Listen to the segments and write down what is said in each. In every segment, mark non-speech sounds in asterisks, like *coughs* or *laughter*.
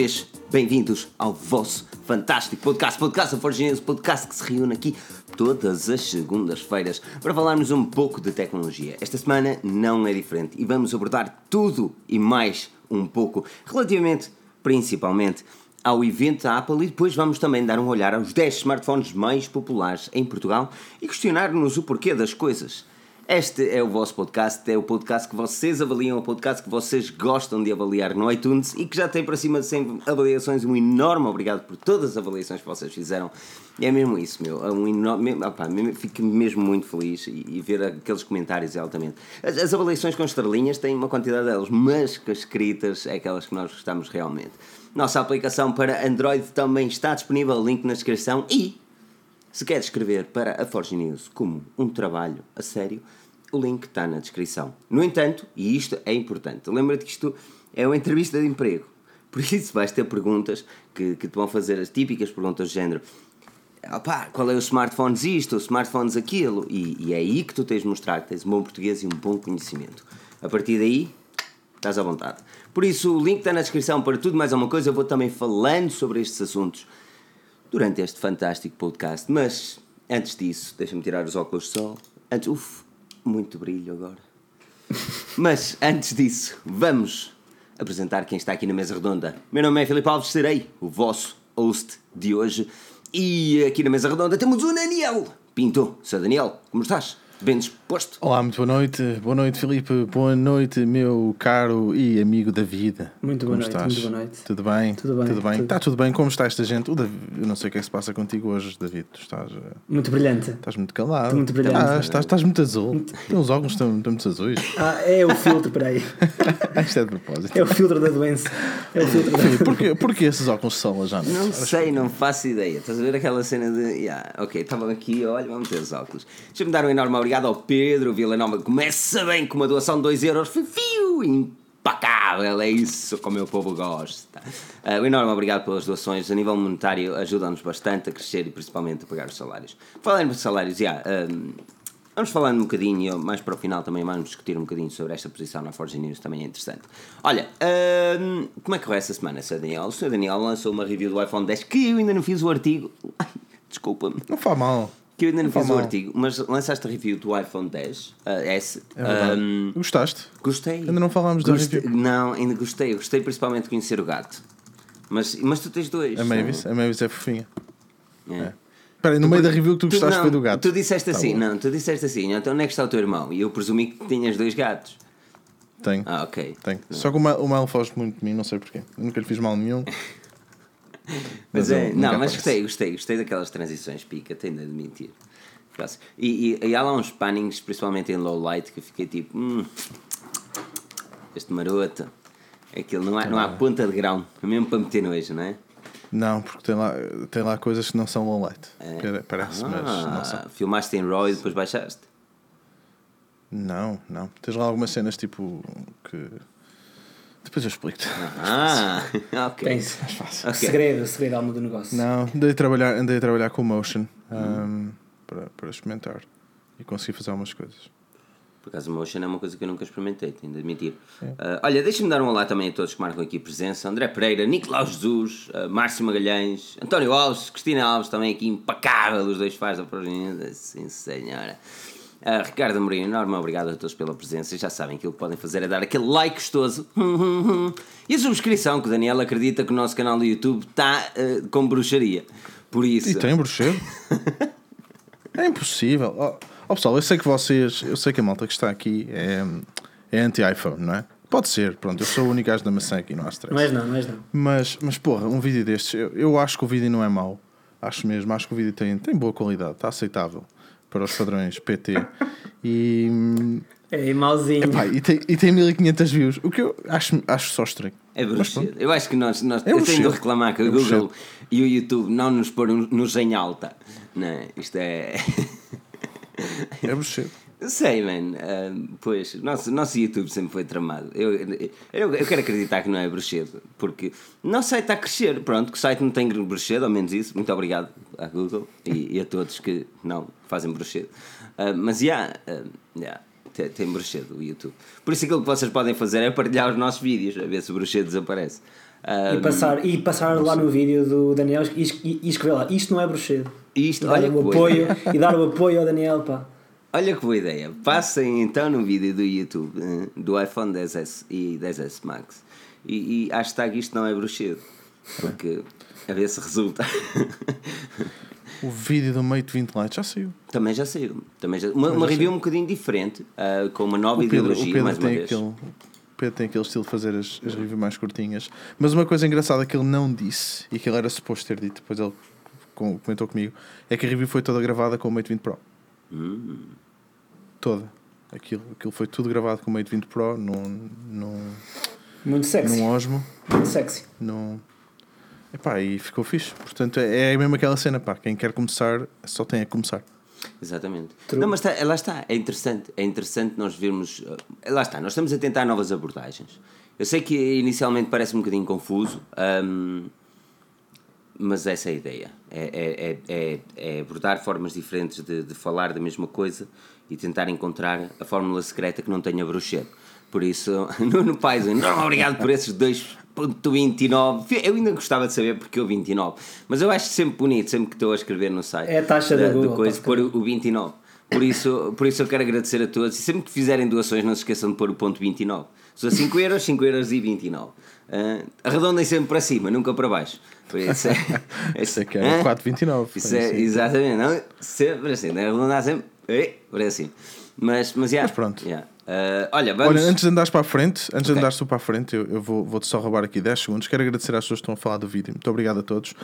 vez, bem-vindos ao vosso fantástico podcast, Podcast da Forge News, podcast que se reúne aqui todas as segundas-feiras para falarmos um pouco de tecnologia. Esta semana não é diferente e vamos abordar tudo e mais um pouco relativamente, principalmente, ao evento da Apple e depois vamos também dar um olhar aos 10 smartphones mais populares em Portugal e questionar-nos o porquê das coisas. Este é o vosso podcast, é o podcast que vocês avaliam, o podcast que vocês gostam de avaliar no iTunes e que já tem para cima de 100 avaliações. Um enorme obrigado por todas as avaliações que vocês fizeram. E é mesmo isso, meu. É um enorme, opa, fico mesmo muito feliz e, e, ver aqueles comentários é altamente. As, as, avaliações com estrelinhas têm uma quantidade delas, mas que as escritas é aquelas que nós gostamos realmente. Nossa aplicação para Android também está disponível, link na descrição. E se quer escrever para a Forge News como um trabalho a sério, o link está na descrição. No entanto, e isto é importante, lembra-te que isto é uma entrevista de emprego. *laughs* Por isso vais ter perguntas que, que te vão fazer as típicas perguntas do género. Opá, qual é o smartphone isto, o smartphones aquilo? E, e é aí que tu tens de mostrar que tens um bom português e um bom conhecimento. A partir daí, estás à vontade. Por isso, o link está na descrição para tudo mais alguma coisa. Eu vou também falando sobre estes assuntos durante este fantástico podcast. Mas, antes disso, deixa-me tirar os óculos de sol. Antes, uf, muito brilho agora. Mas antes disso, vamos apresentar quem está aqui na mesa redonda. Meu nome é Filipe Alves, serei o vosso host de hoje. E aqui na mesa redonda temos o Daniel Pinto. Sr. Daniel, como estás? Bem disposto. Olá, muito boa noite. Boa noite, Filipe. Boa noite, meu caro e amigo da vida. Muito boa Como noite. Estás? Muito boa noite. Tudo bem? Tudo bem. Tudo bem. Tudo. Está tudo bem? Como está esta gente? O David, eu não sei o que é que se passa contigo hoje, David. Tu estás, eh, Muito brilhante. estás muito calado. Estou muito brilhante. Ah, estás, estás muito azul. Tem uns óculos estão, estão muito azuis. *laughs* Ah, é o filtro, peraí. *laughs* Isto é de propósito. É o filtro da doença. É o filtro da Filipe, porquê, porquê esses óculos de sol já? Não sei, não faço ideia. Estás a ver aquela cena de. Yeah, ok, estavam aqui, olha, vamos ter os óculos. Deixa-me dar um enorme obrigado ao Pedro Vila Nova. Começa bem com uma doação de 2 euros. Fio, impacável, é isso como o meu povo gosta. Uh, um enorme obrigado pelas doações. A nível monetário, ajudam-nos bastante a crescer e principalmente a pagar os salários. Falando de salários, já. Yeah, um, Vamos falando um bocadinho, mais para o final também vamos discutir um bocadinho sobre esta posição na Forge News, também é interessante. Olha, hum, como é que foi essa semana, Sr. Daniel? O Sr. Daniel lançou uma review do iPhone 10 que eu ainda não fiz o artigo. *laughs* Desculpa-me. Não faz mal. Que eu ainda não, fiz o artigo, mas lançaste a review do iPhone 10 uh, S. É. Hum, Gostaste? gostei. Ainda não falámos da Gostei- review. Não, ainda gostei. Eu gostei principalmente de conhecer o gato. Mas, mas tu tens dois. A Mavis, a Mavis é fofinha. É. Espera aí, no meio da review que tu gostaste não, foi do gato. Tu disseste Tá assim, bom. não, tu disseste assim, então onde é que está o teu irmão? E eu presumi que tinhas dois gatos. Tenho. Ah, ok. Tenho. Só que o Mal, o Mal foge muito de mim, não sei porquê. Eu nunca lhe fiz mal nenhum. *laughs* *laughs* Mas é, não, mas gostei, gostei, gostei daquelas transições pica, tenho de admitir. E, e, e há lá uns pannings, principalmente em low light, que eu fiquei tipo, hum, este maroto, aquilo não há, não há ponta de grão, é mesmo para meter nojo, não é? Não, porque tem lá, tem lá coisas que não são low light. Pare- Parece, mas não Ah, são. filmaste em RAW e depois baixaste. Não, não. Tens lá algumas cenas tipo que. Depois eu explico-te. Ah, ok. Tens. Ok. Segredo, segredo, alma do negócio. Não, andei a trabalhar, andei a trabalhar com o Motion um, para, para experimentar e consegui fazer algumas coisas. Por acaso, o Motion é uma coisa que eu nunca experimentei, tenho de admitir. Ah, olha, deixa-me dar um olá também a todos que marcam aqui presença: André Pereira, Nicolau Jesus, ah, Márcio Magalhães, António Alves, Cristina Alves, também aqui impecável, os dois faz da província, sim senhora. Ah, Ricardo Amorim, enorme obrigado a todos pela presença. Já sabem que o que podem fazer é dar aquele like gostoso e a subscrição, que o Daniel acredita que o nosso canal do YouTube está ah, com bruxaria. Por isso. E tem bruxeiro? *laughs* é impossível. Oh, oh, pessoal, eu sei que vocês, eu sei que a malta que está aqui é, é anti-iPhone, não é? Pode ser, pronto, eu sou o único gajo da maçã aqui, não há stress. Mas não, mas não. Mas, mas porra, um vídeo destes, eu, eu acho que o vídeo não é mau. Acho mesmo, acho que o vídeo tem, tem boa qualidade, está aceitável para os padrões PT. *laughs* E, É mauzinho. epá, e, tem, e tem 1500 views, o que eu acho, acho só estranho. É bruxedo. Eu acho que nós, nós É eu tenho de reclamar que o É Google e o YouTube não nos pôr nos em alta. Não, isto é. É bruxedo. *laughs* Sei, man. ah, pois, nosso, nosso YouTube sempre foi tramado. Eu, eu, eu quero acreditar que não é bruxedo, porque o nosso site está a crescer. Pronto, que o site não tem bruxedo, ao menos isso. Muito obrigado à Google e, e a todos que não fazem bruxedo. Ah, mas já, ah, já, tem, tem bruxedo o YouTube. Por isso aquilo que vocês podem fazer é partilhar os nossos vídeos, a ver se o bruxedo desaparece. Ah, E passar, e passar lá no vídeo do Daniel e, e, e escrever lá, isto não é bruxedo. Isto, E dar, olha o apoio, *laughs* e dar o apoio ao Daniel, pá. Olha que boa ideia. Passem então no vídeo do YouTube eh, do iPhone 10S e 10S Max e, e hashtag isto não é bruxedo. Porque a ver se resulta. O vídeo do Mate 20 Lite já saiu. Também já saiu. Também já, uma, uma review um bocadinho diferente, ah, com uma nova O Pedro, o ideologia, Pedro mais uma vez. aquele. o Pedro tem aquele estilo de fazer as, as reviews mais curtinhas. Mas uma coisa engraçada que ele não disse e que ele era suposto ter dito, depois ele com- comentou comigo, é que a review foi toda gravada com o Mate 20 Pro. Hum. Toda. Aquilo, aquilo foi tudo gravado com o Mate 20 Pro num, num, Muito sexy. num Osmo. Muito sexy. Num... Epá, e ficou fixe. Portanto, é, é mesmo aquela cena, pá. Quem quer começar só tem a começar. Exatamente. True. Não, mas tá- lá está, é interessante, é interessante nós vermos. eh, Lá está, nós estamos a tentar novas abordagens. Eu sei que inicialmente parece um bocadinho confuso, ahm, mas essa é a ideia. É, é, é, é, é abordar formas diferentes de, de falar da mesma coisa e tentar encontrar a fórmula secreta que não tenha bruxedo. Por isso, *laughs* Nuno Pais, não, obrigado por esses 2.29. Eu ainda gostava de saber porque o 29. Mas eu acho sempre bonito, sempre que estou a escrever no site. É a taxa da do Google, coisa, pôr basicamente. o 29. Por isso, por isso eu quero agradecer a todos e sempre que fizerem doações não se esqueçam de pôr o ponto 29. Se for 5 euros, 5 euros e 29. Uh, arredondem sempre para cima, nunca para baixo. Por isso é, Isso é que era 4,29. Isso é, exatamente, não? Sempre assim, né? arredondar sempre para assim. Mas, mas, yeah, Mas pronto. yeah. Uh, olha, vamos. Olha, antes de andares para a frente, antes de Ok. andares tu para a frente, eu, eu vou, vou-te só roubar aqui 10 segundos. Quero agradecer às pessoas que estão a falar do vídeo. Muito obrigado a todos.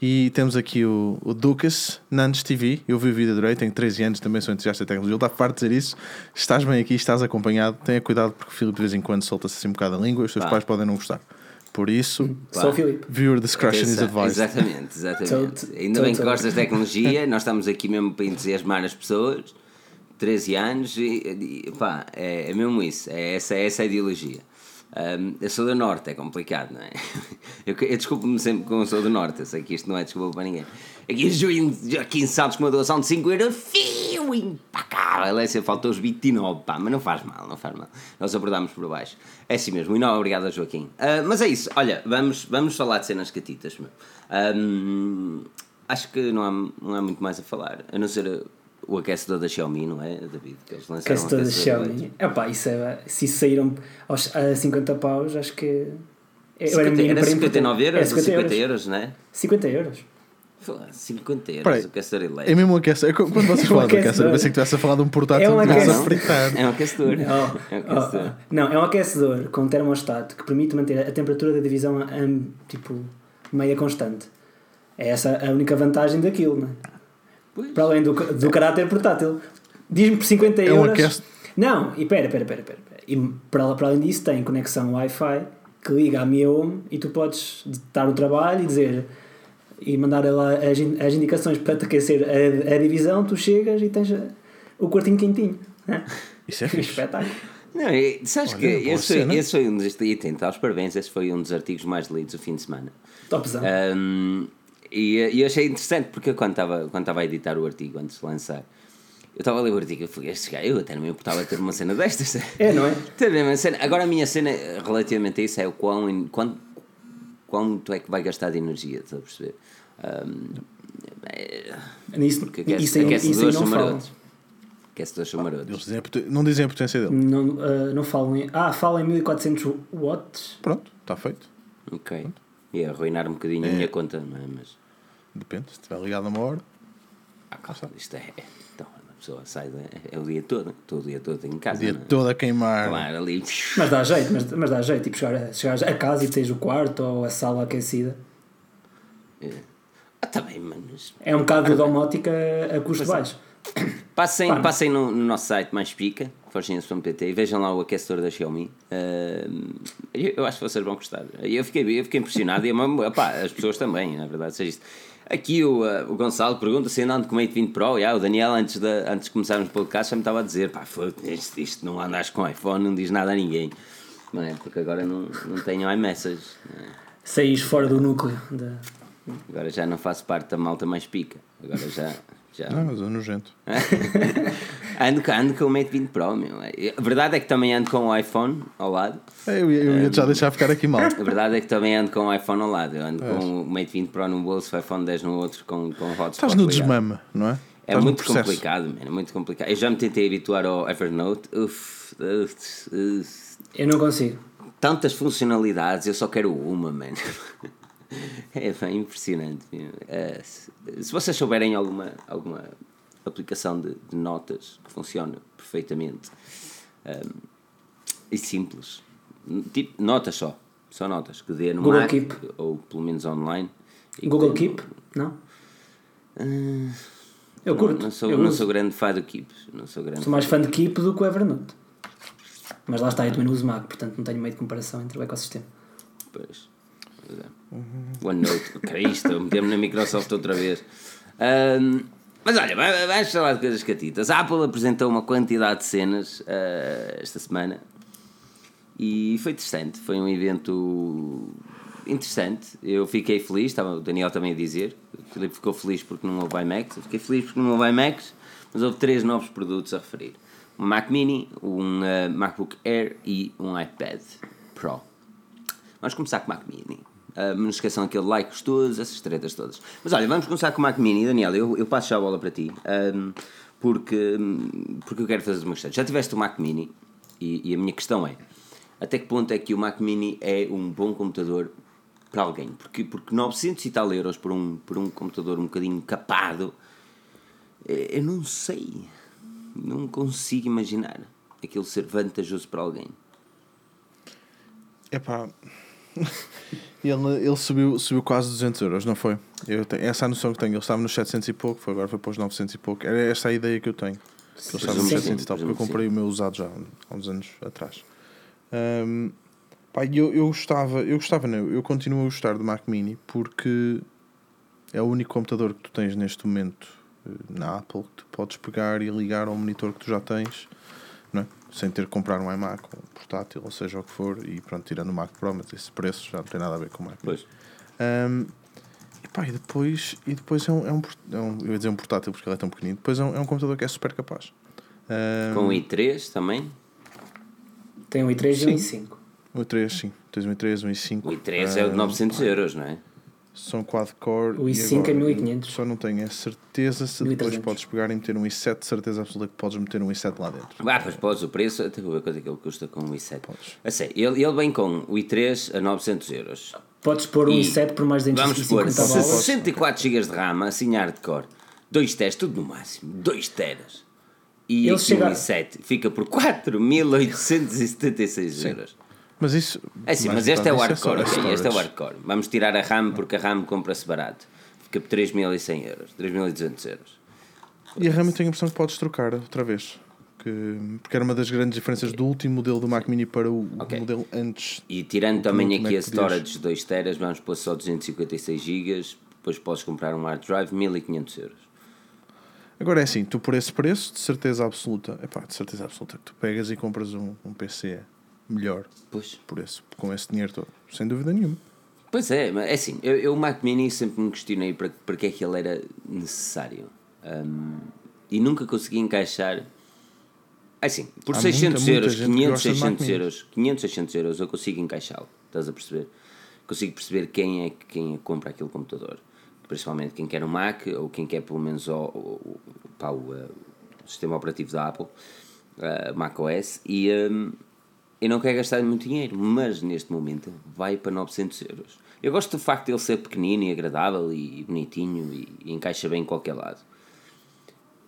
E temos aqui o, o Ducas Nandes TV. Eu vi o vídeo, adorei. Tenho 13 anos, também sou entusiasta de tecnologia. Ele está farto de dizer isso. Estás bem aqui, estás acompanhado. Tenha cuidado porque o Filipe de vez em quando solta-se assim um bocado a língua e os teus Pá. pais podem não gostar. Por isso, Só o Filipe. viewer discretion is advised. Exatamente, exatamente. Ainda bem que gostas de tecnologia, nós estamos aqui mesmo para entusiasmar as pessoas. 13 anos e, e pá, é, é mesmo isso, é essa, é essa a ideologia. Ahm, eu sou do Norte, é complicado, não é? *laughs* Eu, eu desculpo-me sempre como eu sou do Norte, eu sei que isto não é desculpa para ninguém. Aqui junho, aqui em Saltos, com uma doação de 5 euros, fio, impecável. É assim, faltou os 29, pá, mas não faz mal, não faz mal. Nós abordámos por baixo. É assim mesmo, e não, obrigado a Joaquim. Ah, mas é isso, olha, vamos, vamos falar de cenas catitas, meu. Ahm, acho que não há, não há muito mais a falar, a não ser uh, o aquecedor da Xiaomi, não é, David? Que eles lançaram Que um é toda aquecedor de Xiaomi. Epá, isso é, se isso saíram aos, a 50 paus, acho que. Eu era 50, menino era para 59 importar. euros, É 50 50 euros. euros, não é? 50 euros. Pô, 50 euros Peraí. o aquecedor É elétrico. mesmo um aquecedor. Quando vocês *laughs* É falam de aquecedor, aquecedor. eu pensei que estivesse a falar de um portátil É um que estivesse a aquecedor. fritar. É um aquecedor. Oh, *laughs* é um oh, aquecedor. oh. Não, é um aquecedor com termostato que permite manter a temperatura da divisão a, a, tipo meia constante. É essa a única vantagem daquilo, não é? Pois. Para além do, do caráter portátil. Diz-me por 50 É um euros. aquece- Não, e pera, pera, pera, pera. E para, para além disso tem conexão Wi-Fi que liga à minha home e tu podes estar no trabalho e dizer e mandar lá as, as indicações para te aquecer a, a divisão, tu chegas e tens o quartinho quentinho. né? *laughs* Isso é fixe. Espetáculo. Não, e, sabes Olha, que esse, foi- cena. esse foi um dos. E tenta, aos parabéns, esse foi um dos artigos mais lidos do fim de semana. Topzão. Um, e, e eu achei interessante porque quando estava quando estava a editar o artigo antes de lançar, eu estava a ler o artigo e falei, este gajo, eu até não me importava ter uma cena destas. É, não é? *laughs* Ter uma cena. Agora a minha cena relativamente a isso é o quão, quanto, quanto é que vai gastar de energia, estás a perceber? Um, é, Nisso, porque aquece, isso, aí, isso aquecedores não são falam. Aquecedores são marotos. Eles dizem a poten- não dizem a potência dele. Não, ah, não falam em. Ah, falam em 1400 watts. Pronto, está feito. Ok. Ia arruinar um bocadinho a minha conta, não é? Mas. Depende, se estiver ligado a uma hora. Ah, calma, isto é. Então, a pessoa sai. É, é o dia todo. Estou o dia todo em casa. O dia não é? todo a queimar. Claro, ali. Mas dá jeito, mas, mas dá jeito. Tipo, chegar, a- chegares a casa e tens o quarto ou a sala aquecida. Ah, tá bem, mas. É um bocado de domótica a custo baixo. *coughs* Passem, passem no, no nosso site mais pica, forginhas.pt, e vejam lá o aquecedor da Xiaomi. Ah, eu, eu acho que vocês vão gostar. Eu fiquei, eu fiquei impressionado e é as pessoas também, na verdade, seja isto. Aqui o, ah, o Gonçalo pergunta se andando com o Mate 20 Pro. Yeah, o Daniel, antes de, antes de começarmos o podcast, já me estava a dizer: pá, isto, isto não andas com iPhone, não diz nada a ninguém. Não é? Porque agora não, não tenho iMessage. não é? Saís fora do núcleo. Da... Agora já não faço parte da malta mais pica. Agora já Já. Não, mas é nojento. *laughs* ando, com- ando com o Mate 20 Pro, meu. A verdade é que também ando com o iPhone ao lado. Eu, ia- eu ia já deixar ficar aqui mal. *laughs* A verdade é que também ando com o iPhone ao lado. Eu ando Pois. com o Mate 20 Pro num bolso, o iPhone 10 no outro, com, com o hotspot. Estás no ligado. desmame, não é? É Estás muito complicado, man, é muito complicado. Eu já me tentei habituar ao Evernote. Uf, uf, uf. Eu não consigo. tantas funcionalidades, eu só quero uma, man. *laughs* *laughs* É bem impressionante. É, se, se vocês souberem alguma, alguma aplicação de, de notas que funcione perfeitamente hum, e simples, tipo notas só, só notas, que dê no Google Mac Keep. ou pelo menos online. Google Keep? Não? Eu Não, curto. não, sou, eu não uso. sou grande fã do Keep. Não sou grande Sou mais fã de Keep do que o Evernote. Mas lá está, eu também não uso Mac, portanto não tenho meio de comparação entre o ecossistema. Pois. OneNote, *laughs* Cristo, metemos na Microsoft outra vez. Ahm, mas olha, vamos falar de coisas catitas. A Apple apresentou uma quantidade de cenas ah, esta semana e foi interessante. Foi um evento interessante. Eu fiquei feliz, estava o Daniel também a dizer. O Filipe ficou feliz porque não houve iMacs. Eu fiquei feliz porque não houve iMacs, mas houve três novos produtos a referir: um Mac Mini, um ah, MacBook Air e um iPad Pro. Vamos começar com o Mac Mini. Ah, não esqueçam aquele like gostoso, essas tretas todas. Mas olha, vamos começar com o Mac Mini. Daniel, eu, eu passo já a bola para ti. ahm, porque, porque eu quero fazer uma questão. Já tiveste o Mac Mini e, e a minha questão é: até que ponto é que o Mac Mini é um bom computador para alguém? Porque, porque 900 e tal euros por um, por um computador um bocadinho capado, eh, eu não sei. Não consigo imaginar aquilo ser vantajoso para alguém. Epá. *laughs* ele, ele subiu, subiu quase 200 euros, não foi? Eu tenho, essa é a noção que tenho. Ele estava nos 700 e pouco, foi agora foi para os 900 e pouco. Era esta a ideia que eu tenho. Que ele estava nos Presumo que 700 sim, e tal, porque eu comprei o meu usado já há uns anos atrás. Ahm, pá, eu, eu gostava, eu gostava, não, eu continuo a gostar do Mac Mini porque é o único computador que tu tens neste momento eh, na Apple que tu podes pegar e ligar ao monitor que tu já tens, não é? sem ter que comprar um iMac, um portátil, ou seja o que for, e pronto, tirando o Mac Pro, mas esse preço já não tem nada a ver com o Mac. Pois. Um, e, pá, e depois, e depois é, um, é, um, é um- Eu ia dizer um portátil porque ele é tão pequenino. Depois é um, é um computador que é super capaz. Um, Com o i3 também? Tem um i3 e um Sim. i5. O i3, sim. Tens um i3, um i5. O i3 é o de 900 euros, não é? São quad-core. O e i5 agora, é 1500. Só não tenho a certeza se depois 1300. podes pegar e meter um i7. de Certeza absoluta que podes meter um i7 lá dentro. Ah, pois podes, o preço, até vou ver quanto é que ele custa com o i7. Podes. A sério, ele, ele vem com o i3 a 900 euros. Podes pôr um E i7 por mais de Vamos pôr 250 dólares. 64 GB de RAM, assim hardcore, 2 teras, tudo no máximo, 2 teras. E Ele aqui chega- o i7 fica por 4.876 euros. Mas isso. É sim, mais mas este é o disso hardcore, só- ok, este é o hardcore. Vamos tirar a RAM porque a RAM compra-se barato. Fica por 3.100 euros, 3.200 euros. E a RAM eu tenho a impressão que podes trocar outra vez. Que, porque era uma das grandes diferenças do último modelo do Mac Mini para o, o Ok. modelo antes. E tirando também aqui é a storage de 2 teras, vamos pôr só 256 GB, depois podes comprar um hard drive, 1500 euros. Agora é assim, tu por esse preço, de certeza absoluta, epá, de certeza absoluta, que tu pegas e compras um, um PC melhor Pois. por esse, com esse dinheiro todo, sem dúvida nenhuma. Pois é, é assim, eu, eu o Mac Mini sempre me questionei para, para que é que ele era necessário. Hum, e nunca consegui encaixar. É Assim, por Há 600 muita, muita euros, que 500, gosta de Mac 600 Minis. euros, 500, 600 euros eu consigo encaixá-lo. Estás a perceber? Consigo perceber quem é que quem é compra aquele computador. Principalmente quem quer um Mac ou quem quer pelo menos o, o, pá, o, uh, o sistema operativo da Apple, uh, Mac OS, e, um, eu não quero gastar muito dinheiro, mas neste momento vai para 900 euros. Eu gosto do facto de ele ser pequenino e agradável e bonitinho e, encaixa bem em qualquer lado.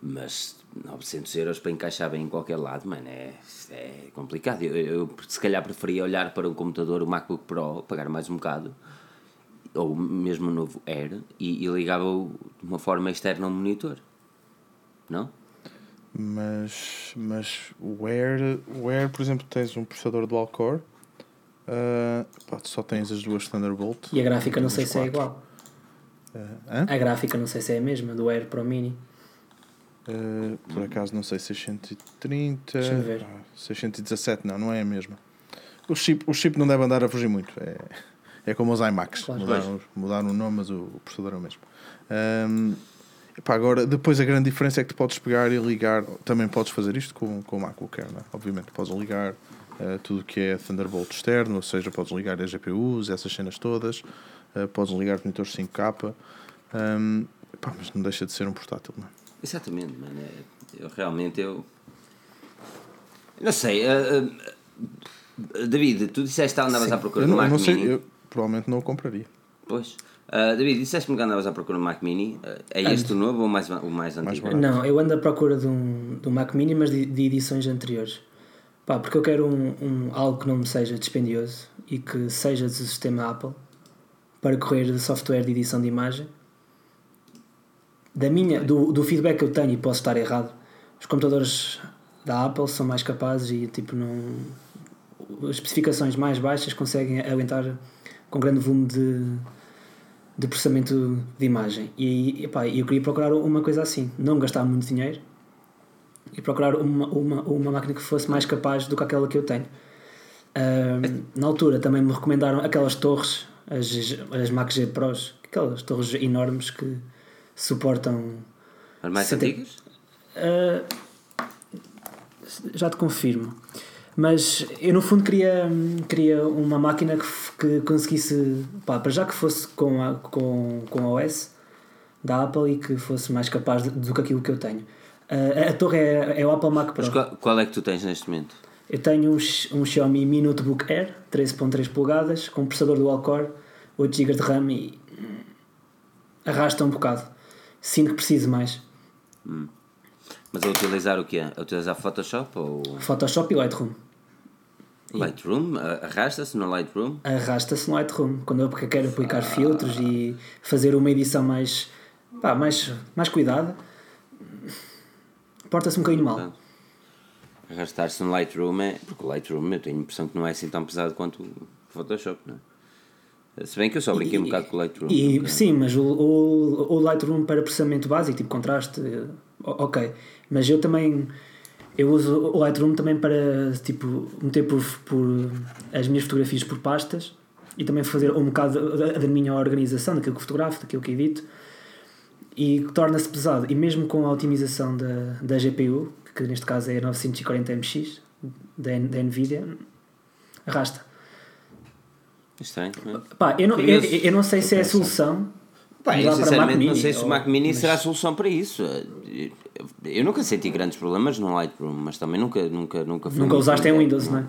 Mas 900 euros para encaixar bem em qualquer lado, mano, é, é complicado. Eu, eu se calhar preferia olhar para o computador, o MacBook Pro, pagar mais um bocado, ou mesmo o novo Air, e, e ligava-o de uma forma externa ao monitor. Não? Mas, mas o Air, o Air, por exemplo, tens um processador dual core, ah, pá, só tens as duas Thunderbolt. E a gráfica não sei se é igual. Hã? A gráfica não sei se é a mesma, do Air Pro Mini. Ah, por acaso não sei, 630, Deixa-me ver. ah, 617, não, não é a mesma. O chip, o chip não deve andar a fugir muito. É, é como os iMacs. Claro. Mudaram, mudaram o nome, mas o, processador é o mesmo. Ahm, Epá, agora, depois a grande diferença é que tu podes pegar e ligar, também podes fazer isto com, com o não é? obviamente, podes ligar uh, tudo que é Thunderbolt externo, ou seja, podes ligar as GPUs, essas cenas todas, uh, podes ligar monitores 5K, um, epá, mas não deixa de ser um portátil, não é? Exatamente, mano. É, eu realmente eu. Não sei. Uh, David, tu disseste que andavas à procura do Mac não sei, Mini. eu provavelmente não o compraria. Pois. Uh, David, disseste-me que andavas à procura do Mac Mini. Uh, é este o novo ou o mais, o mais antigo? barato. Não, eu ando à procura de um, de um Mac Mini, mas de, de edições anteriores. Pá, porque eu quero um, um, algo que não me seja dispendioso e que seja do sistema Apple para correr de software de edição de imagem. Da minha, do, do feedback que eu tenho, e posso estar errado, os computadores da Apple são mais capazes e tipo não. As especificações mais baixas conseguem aguentar com grande volume de, de processamento de imagem. E epá, eu queria procurar uma coisa assim, não gastar muito dinheiro e procurar uma, uma, uma máquina que fosse mais capaz do que aquela que eu tenho. Ahm, na altura também me recomendaram aquelas torres, as, as Mac G Pros, aquelas torres enormes que suportam. As mais Setenta- antigas? Ah, já te confirmo. Mas eu no fundo queria, queria uma máquina que, que conseguisse, pá, para já que fosse com a, com, com a OS da Apple e que fosse mais capaz do que aquilo que eu tenho. Ah, a, torre é, é o Apple Mac Pro. Mas qual, qual é que tu tens neste momento? Eu tenho um, um Xiaomi Mi Notebook Air 13.3 polegadas com processador dual core, 8 GB de RAM e hum, arrasta um bocado. Sinto que preciso mais. Mas a utilizar o quê? A utilizar Photoshop ou Photoshop e Lightroom. Lightroom? Arrasta-se no Lightroom? arrasta-se no Lightroom quando eu quero aplicar filtros e fazer uma edição mais pá, mais, mais cuidada porta-se um bocadinho mal Arrastar-se no Lightroom é. Porque o Lightroom eu tenho a impressão que não é assim tão pesado quanto o Photoshop, não é? Se bem que eu só brinquei um bocado com o Lightroom. e sim, mas o, o, o Lightroom para processamento básico, tipo contraste eh, ok, mas eu também eu uso o Lightroom também para tipo meter por, por as minhas fotografias por pastas e também fazer um bocado da, da minha organização daquilo que fotografo, daquilo que edito. E torna-se pesado. E mesmo com a otimização da, da GPU que neste caso é a 940MX da, da Nvidia arrasta. Estranho, é? Pá, eu, não, eu, eu não sei se é a solução Pá, eu sinceramente não Mini, sei se o Mac Mini mas- será a solução para isso. Eu nunca senti grandes problemas no Lightroom, mas também nunca, nunca, nunca fui Nunca usaste em Windows, não é?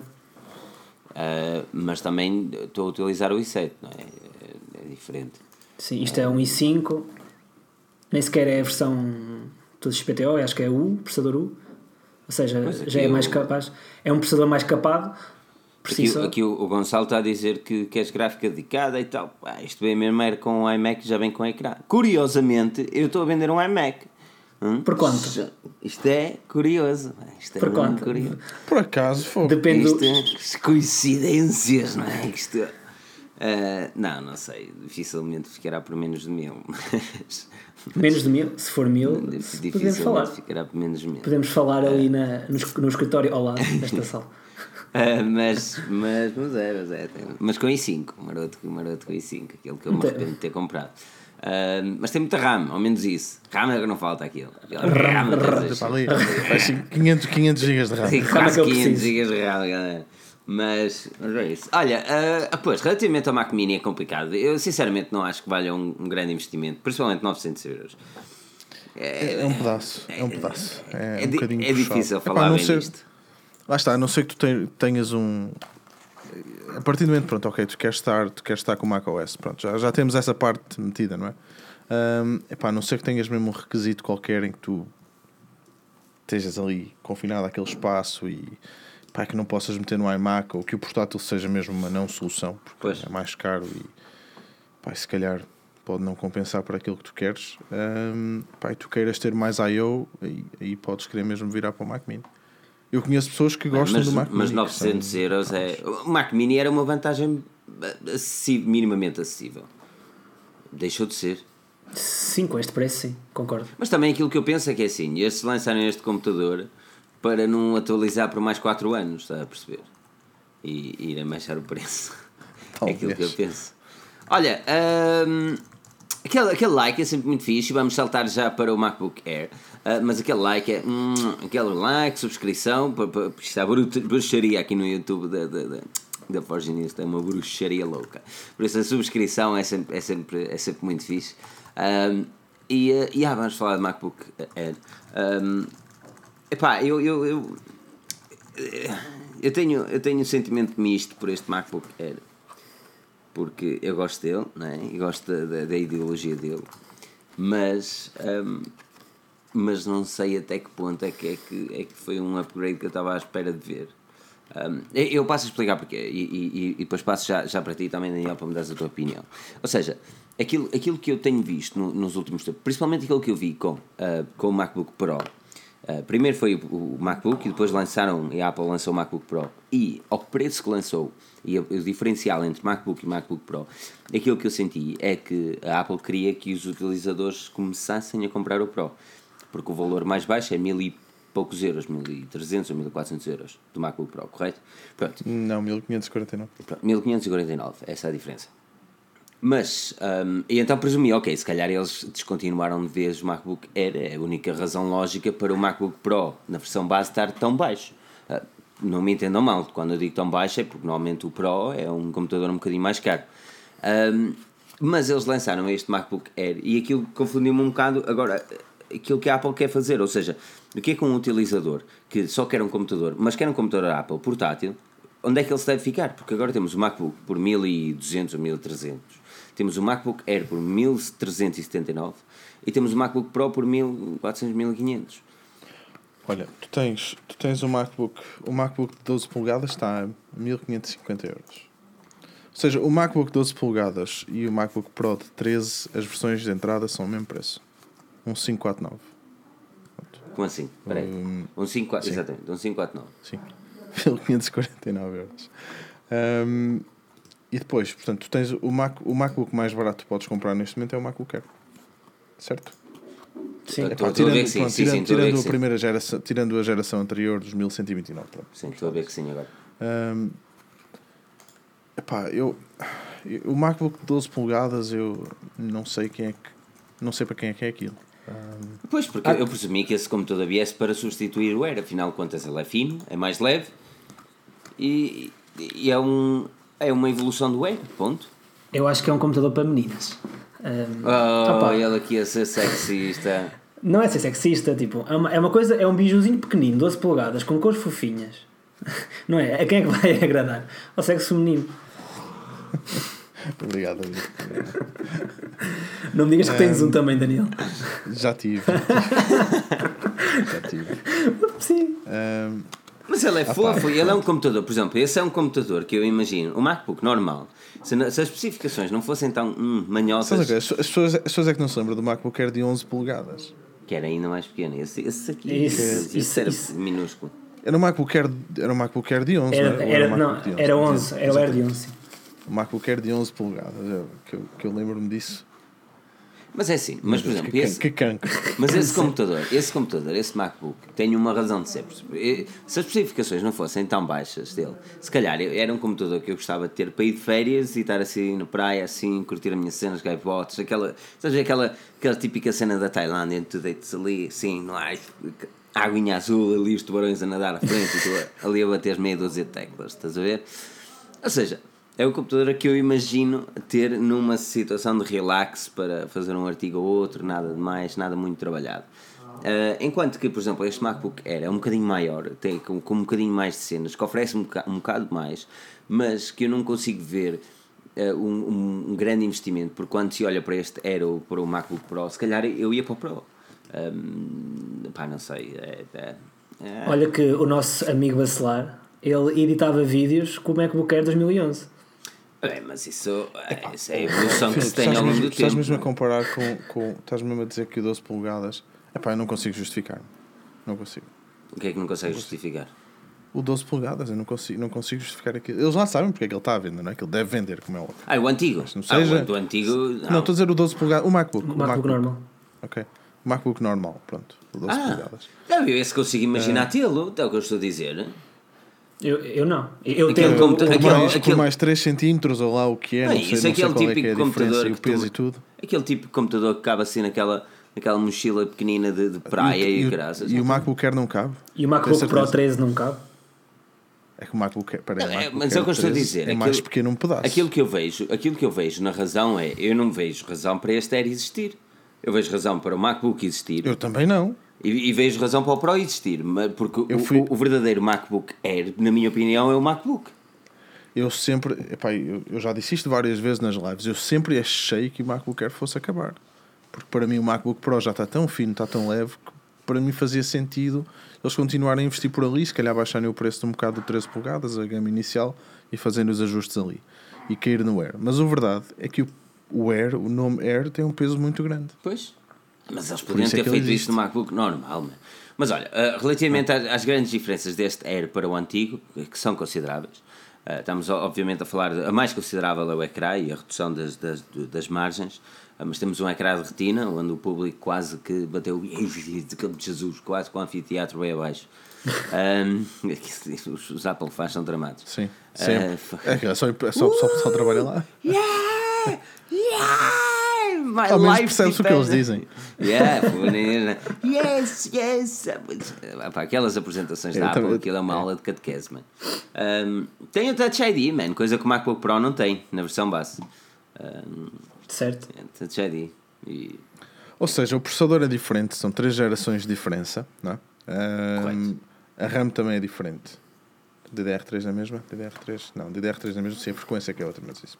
Ah, mas também estou a utilizar o i7, não é? É, é diferente. Sim, isto é um i5, nem sequer é a versão do XPTO, acho que é U, processador U. Ou seja, já é mais capaz. É um processador mais capado. Por si Aqui, só. aqui o, o Gonçalo está a dizer que queres gráfica dedicada e tal. Pá, isto bem mesmo era com o iMac, já vem com ecrã. Curiosamente, eu estou a vender um iMac. Hum? Por quanto? Isto é curioso. Isto é Por quanto? curioso. Por acaso, foi. Depende do... Isto é coincidências, não é? Isto, ah, não, não sei. Dificilmente ficará por menos de mil. *laughs* Mas Menos de mil, se for mil, podemos dificilmente falar. ficará por menos de mil. Podemos falar ali na, no, no escritório ao lado desta *laughs* sala. Ah, *laughs* mas, mas, mas é, mas é. tem- Mas com i5, o maroto, maroto com i5, aquele que eu me Então- arrependo de ter comprado. Ah, mas tem muita RAM, ao menos isso. RAM é que não falta aquilo. RAM, RAM, Está ali. Vai ser 500, 500 GB de RAM. Sim, é quase que eu 500 preciso? GB de RAM, galera. Mas, mas é isso. Olha, ah, pois, relativamente ao Mac Mini é complicado. Eu sinceramente não acho que valha um, um grande investimento, principalmente 900 euros. É um pedaço. É um pedaço. É, É um di- bocadinho é difícil Epá, falar não bem disto. Lá está, a não ser que tu te- tenhas um. A partir do momento, pronto, ok, tu queres estar, tu queres estar com o macOS, pronto, já, já temos essa parte metida, não é? Um, epá, a não ser que tenhas mesmo um requisito qualquer em que tu estejas ali confinado àquele espaço e pá, que não possas meter no iMac ou que o portátil seja mesmo uma não solução, porque Pois. é mais caro e pá, se calhar pode não compensar para aquilo que tu queres. Um, pá, e tu queiras ter mais I.O., aí, aí podes querer mesmo virar para o Mac Mini. Eu conheço pessoas que gostam mas, do Mac mas Mini. que 900 são- euros é. O Mac Mini era uma vantagem acessível, minimamente acessível. Deixou de ser. Sim, com este preço, sim, concordo. Mas também aquilo que eu penso é que é assim: eles lançaram este computador para não atualizar por mais 4 anos, está a perceber? E, irem baixar o preço. *laughs* É aquilo que eu Talvez. penso. Olha, hum, Aquele, aquele like é sempre muito fixe. Vamos saltar já para o MacBook Air. Uh, mas aquele like é. Hum, aquele like, subscrição. Para, está bruxaria aqui no YouTube da, da, da, da Forge News. É uma bruxaria louca. Por isso a subscrição é sempre, é sempre, é sempre muito fixe. Um, e, uh, e ah, vamos falar de MacBook Air. Um, epá, eu, eu, eu, eu, tenho, eu tenho um sentimento misto por este MacBook Air porque eu gosto dele né? e gosto da, da, da ideologia dele, mas, mas não sei até que ponto é que, é, que, é que foi um upgrade que eu estava à espera de ver. Um, eu passo a explicar porque e, e, e, depois passo já, já para ti também, Daniel, para me dares a tua opinião. Ou seja, aquilo, aquilo que eu tenho visto no, nos últimos tempos, principalmente aquilo que eu vi com, uh, com o MacBook Pro, Uh, primeiro foi o, o, MacBook e depois lançaram, e a Apple lançou o MacBook Pro. E ao preço que lançou, e o, o, diferencial entre MacBook e MacBook Pro, aquilo que eu senti é que a Apple queria que os utilizadores começassem a comprar o Pro. Porque o valor mais baixo é mil e poucos euros, 1300 ou 1400 euros do MacBook Pro, correto? Pronto. Não, 1549. 1549, essa é a diferença. Mas, um, e então presumi, ok, se calhar eles descontinuaram de vez o MacBook Air, é a única razão lógica para o MacBook Pro na versão base estar tão baixo. Uh, não me entendam mal, quando eu digo tão baixo é porque normalmente o Pro é um computador um bocadinho mais caro. Um, mas eles lançaram este MacBook Air e aquilo confundiu-me um bocado. Agora, aquilo que a Apple quer fazer, ou seja, o que é que um utilizador que só quer um computador, mas quer um computador Apple portátil, onde é que ele se deve ficar? Porque agora temos o MacBook por 1200 ou 1300 temos o MacBook Air por 1379 e temos o MacBook Pro por 1400, 1500. Olha, tu tens, tu tens o MacBook, o MacBook de 12 polegadas está a 1550 euros. Ou seja, o MacBook 12 polegadas e o MacBook Pro de 13, as versões de entrada são o mesmo preço. Um 549. Como assim? Espera aí. Um, um 5, exatamente, um 549. Sim. *laughs* 1549 euros. Um, e depois, portanto, tu tens o, Mac, o MacBook mais barato que podes comprar neste momento é o MacBook Air. Certo? Sim, Epá, tirando, sim, pronto, sim, tirando, sim, tirando a primeira geração, tirando a geração anterior dos 1129. Pronto. Sim, estou a ver que sim agora. Um, epá, eu, o MacBook de 12 polegadas eu não sei quem é que não sei para quem é que é aquilo. Um, pois, porque ah, eu presumi que esse computador viesse para substituir o Air, afinal de contas ele é fino, é mais leve e, e é um é uma evolução do Wave, ponto. Eu acho que é um computador para meninas. Um, oh, opa. ele aqui a ser sexista. Não é ser sexista, tipo, é uma, é uma coisa, é um bijuzinho pequenino, 12 polegadas, com cores fofinhas. *laughs* Não é? A quem é que vai *laughs* agradar? Ao sexo feminino. Obrigado, Não me digas que tens um também, Daniel. Já tive. *laughs* já tive. Sim. Um, mas ele é ah, fofo pá. ele é um computador, por exemplo, esse é um computador que eu imagino, o MacBook normal, se, se as especificações não fossem tão hum, manhosas. As, as, pessoas, as pessoas é que não se lembram do MacBook Air de 11 polegadas. Que era ainda mais pequeno. Esse, esse aqui isso, esse, isso, era isso. minúsculo. Era um MacBook Air, era um MacBook Air de 11, era, não, era, era, não, 11, era 11, era o Air de 11. MacBook Air de 11 polegadas, que eu, que eu lembro-me disso. Mas é assim, mas por exemplo, que, esse, que cancro. mas esse *laughs* computador, esse computador, esse MacBook, tem uma razão de ser. Se as especificações não fossem tão baixas dele, se calhar era um computador que eu gostava de ter para ir de férias e estar assim na praia, assim, curtir as minhas cenas, gaivotes, aquela, sabes, aquela, aquela típica cena da Tailândia, tu deites ali, assim, no ar, aguinha azul, ali os tubarões a nadar à frente e tu ali a bater meia dúzia de teclas, estás a ver? Ou seja, é o computador que eu imagino ter numa situação de relax para fazer um artigo ou outro, nada de mais, nada muito trabalhado. Uh, enquanto que, por exemplo, este MacBook Air é um bocadinho maior, tem com, com um bocadinho mais de cenas, que oferece um bocado, um bocado mais, mas que eu não consigo ver uh, um, um, grande investimento, porque quando se olha para este Air ou para o MacBook Pro, se calhar eu ia para o Pro. Um, pá, não sei. É, é, é. Olha que o nosso amigo Bacelar, ele editava vídeos com o MacBook Air 2011. É, mas isso, é, isso é a evolução que se tem ao longo do tempo. Estás mesmo a comparar com, com. Estás mesmo a dizer que 12 polegadas. Epá, eu não consigo justificar. Não consigo. O que é que não consegues justificar? O 12 polegadas, eu não consigo, não consigo justificar aquilo. Eles lá sabem porque é que ele está a vender, não é? Que ele deve vender, como é óbvio. Ah, o antigo? Mas não seja... Ah, o antigo. Não. não, estou a dizer o 12 polegadas. O MacBook. O MacBook, MacBook normal. Ok. O MacBook normal, pronto. O 12 ah, polegadas. Não, eu esse consigo imaginar uh... tê-lo, é o que eu estou a dizer. Eu, eu não. Eu Aquele tenho. computa- o- Por aquele- mais, por aquele- mais 3 centímetros ou lá o que é, Não, não, isso sei, é não sei é que típico é a diferença computador e o que peso tu- e tudo. Aquele tipo de computador que cabe assim naquela, naquela mochila pequenina de, de praia e, e, o- graças. e o MacBook Air não cabe? E o MacBook Pro certeza. 13 não cabe. É que o MacBook Air, peraí, Não, é, MacBook mas é o que eu estou a 13 dizer, É aquilo- mais pequeno um pedaço. Aquilo que eu vejo, aquilo que eu vejo na razão é, eu não vejo razão para este Air existir. Eu vejo razão para o MacBook existir Eu também não. E, e vejo razão para o Pro existir, porque Eu o, fui- o- o verdadeiro MacBook Air, na minha opinião, é o MacBook. Eu sempre, epá, eu, eu já disse isto várias vezes nas lives, eu sempre achei que o MacBook Air fosse acabar. Porque para mim o MacBook Pro já está tão fino, está tão leve, que para mim fazia sentido eles continuarem a investir por ali, se calhar baixarem o preço de um bocado de 13 polegadas, a gama inicial, e fazendo os ajustes ali. E cair no Air. Mas a verdade é que o, o Air, o nome Air, tem um peso muito grande. Pois. Mas eles isso é ter que feito isso no MacBook normal. man. Mas olha, eh, relativamente às, às grandes diferenças deste Air para o antigo, que são consideráveis, eh, estamos obviamente a falar, de- a mais considerável é o ecrã e a redução das, das, das margens, eh, mas temos um ecrã de retina, onde o público quase que bateu de campo de Jesus, quase com o anfiteatro bem abaixo. *laughs* Ahm, *laughs* os, os Apple fãs são tramados. Sim, sempre. *laughs* é, é só, é só, só, só trabalha lá. Yeah! Yeah! My Ao menos life percebes o que eles dizem. Yeah, funina. yes, yes. Ah, pá, aquelas apresentações da Eu Apple, também- aquilo é uma aula de catequese, man. Um, tem o Touch ID, man, coisa que o MacBook Pro não tem, na versão base. Um, Certo? é, Touch ID. E, Ou seja, o processador é diferente, são três gerações de diferença. Não é? Correto. a RAM também é diferente. DDR3 na mesma? DDR3? Não, DDR3 na mesma, sim, a frequência é que é outra, mas isso.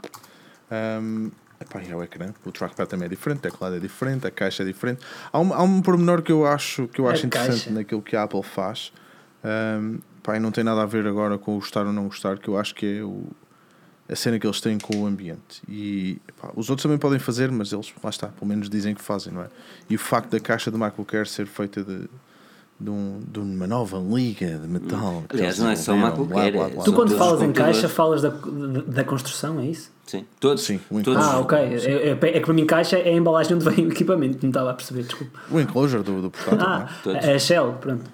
Um, epá, e é o ecrã. O trackpad também é diferente, o teclado é diferente, a caixa é diferente. Há um, há um pormenor que eu acho, que eu A acho interessante caixa. naquilo que a Apple faz. Um, pá, e não tem nada a ver agora com o gostar ou não gostar, que eu acho que é o, a cena que eles têm com o ambiente. E os outros também podem fazer, mas eles, lá está, pelo menos dizem que fazem, não é? E o facto da caixa do MacBook Air ser feita de, de, um, de uma nova liga de metal. Aliás, não é só desenvolveram, MacBook blá, blá, é blá, Tu quando falas em caixa falas da, da, construção, é isso? sim, todos. Sim, todos Ah, ok. Sim. É, é, é que para mim caixa é a embalagem onde vem o equipamento, não estava a perceber, desculpa. O enclosure do, do portátil, não Ah, é? É a Shell, pronto.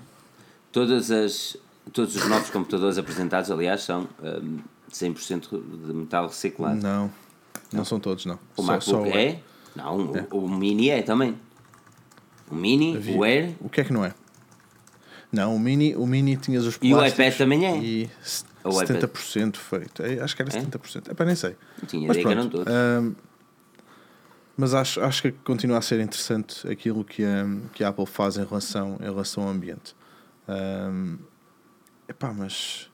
Todas as, todos os novos computadores apresentados, aliás, são um, 100% de metal reciclado. Não, não são todos, não. O Só- MacBook só o é? Não, o, o Mini é também. O Mini, Havia- o Air O que é que não é? Não, o Mini, o Mini tinhas os E o iPad também é? E s- O iPad. 70% feito. É, acho que era É? 70%. É para nem sei. Tinha Mas que eram pronto, todos. hum, mas acho, acho que continua a ser interessante aquilo que a, que a Apple faz em relação, em relação ao ambiente. Hum, epá, mas,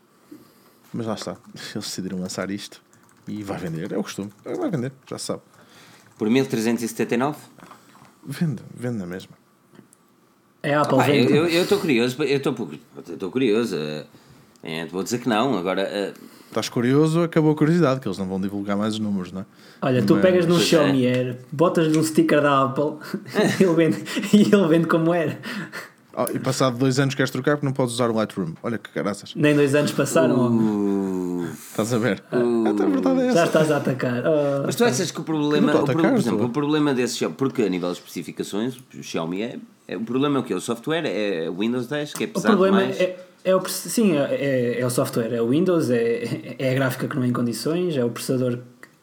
mas lá está. *laughs* Eles decidiram lançar isto e vai vender. É o costume. Vai vender, já sabe. Por 1379? Vende, vende na mesma. É a Apple vende. eu eu estou curioso, eu estou eu estou curioso. eh, eh, vou dizer que não, agora. eh, Estás curioso, acabou a curiosidade, que eles não vão divulgar mais os números, não é? Olha, tu Mas- pegas num é. Xiaomi Air, botas num sticker da Apple *laughs* e ele vende, e ele vende como era. Ah, e passado dois anos queres trocar porque não podes usar o Lightroom. Olha que caraças. Nem dois anos passaram, uh, Estás a ver? Até a verdade é já essa. estás a atacar. Oh, mas tu achas que o problema. O atacar, por exemplo, o problema desse Xiaomi. Porque a nível de especificações, o Xiaomi é. É- o problema é o quê? O software é Windows 10, que é o pesado problema demais. é, é o, sim, é, é, é o software, é o Windows, é, é a gráfica que não é em condições, é o processador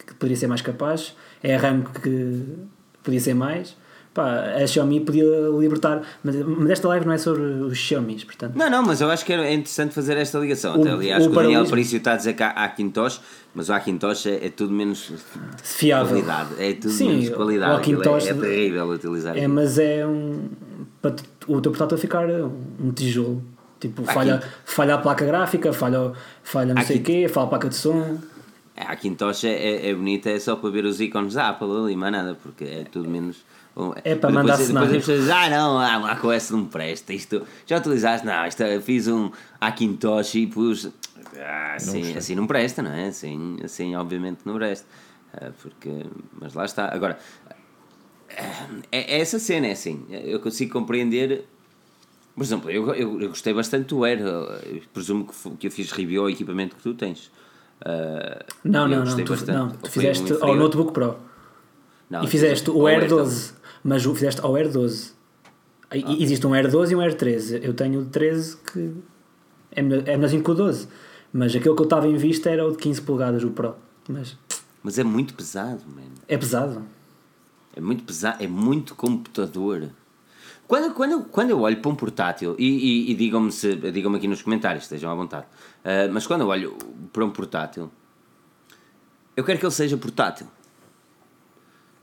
que poderia ser mais capaz, é a RAM que podia ser mais. Pá, a Xiaomi podia libertar, mas, mas esta live não é sobre os Xiaomis, portanto. Não, não, mas eu acho que é interessante fazer esta ligação. Até, O- aliás, o que o Daniel Parício está a dizer que há Hackintosh, mas o Hackintosh é, é tudo menos Fiável. qualidade. É tudo Sim, menos o qualidade. Hackintosh é, é terrível utilizar. É, aquilo. mas é um. Para o teu portátil ficar um tijolo. Tipo, falha, falha a placa gráfica, falha, falha não sei o quê, falha a placa de som. A Hackintosh é, é, é bonita, é só para ver os ícones da Apple ali, mais nada, porque é tudo menos. É para Depois- mandar Depois cenário. as pessoas dizem, ah não, ah, o macOS não presta, isto. Já utilizaste? Não, isto, fiz um Hackintosh e pus. Ah, assim, gostei. assim não presta, não é? Assim, assim obviamente não presta. Ah, porque, mas lá está. Agora, é, é essa cena, é assim. Eu consigo compreender. Por exemplo, eu, eu, eu gostei bastante do Air. Presumo que, que eu fiz review ao equipamento que tu tens. Ah, Não, não, não. Tu, bastante. não, tu fizeste um ao? Notebook Pro. Não, e fizeste o Air também. 12. Mas o fizeste ao Air 12. E- Ah. Existe um Air 12 e um Air 13. Eu tenho o 13 que é é melhorzinho que o 12. Mas aquele que eu estava em vista era o de 15 polegadas, o Pro. Mas Mas é muito pesado, mano. é pesado. É muito pesado, é muito computador. Quando, quando, eu, quando eu olho para um portátil, e, e, e digam-me se, digam aqui nos comentários, estejam à vontade, ah, mas quando eu olho para um portátil, eu quero que ele seja portátil.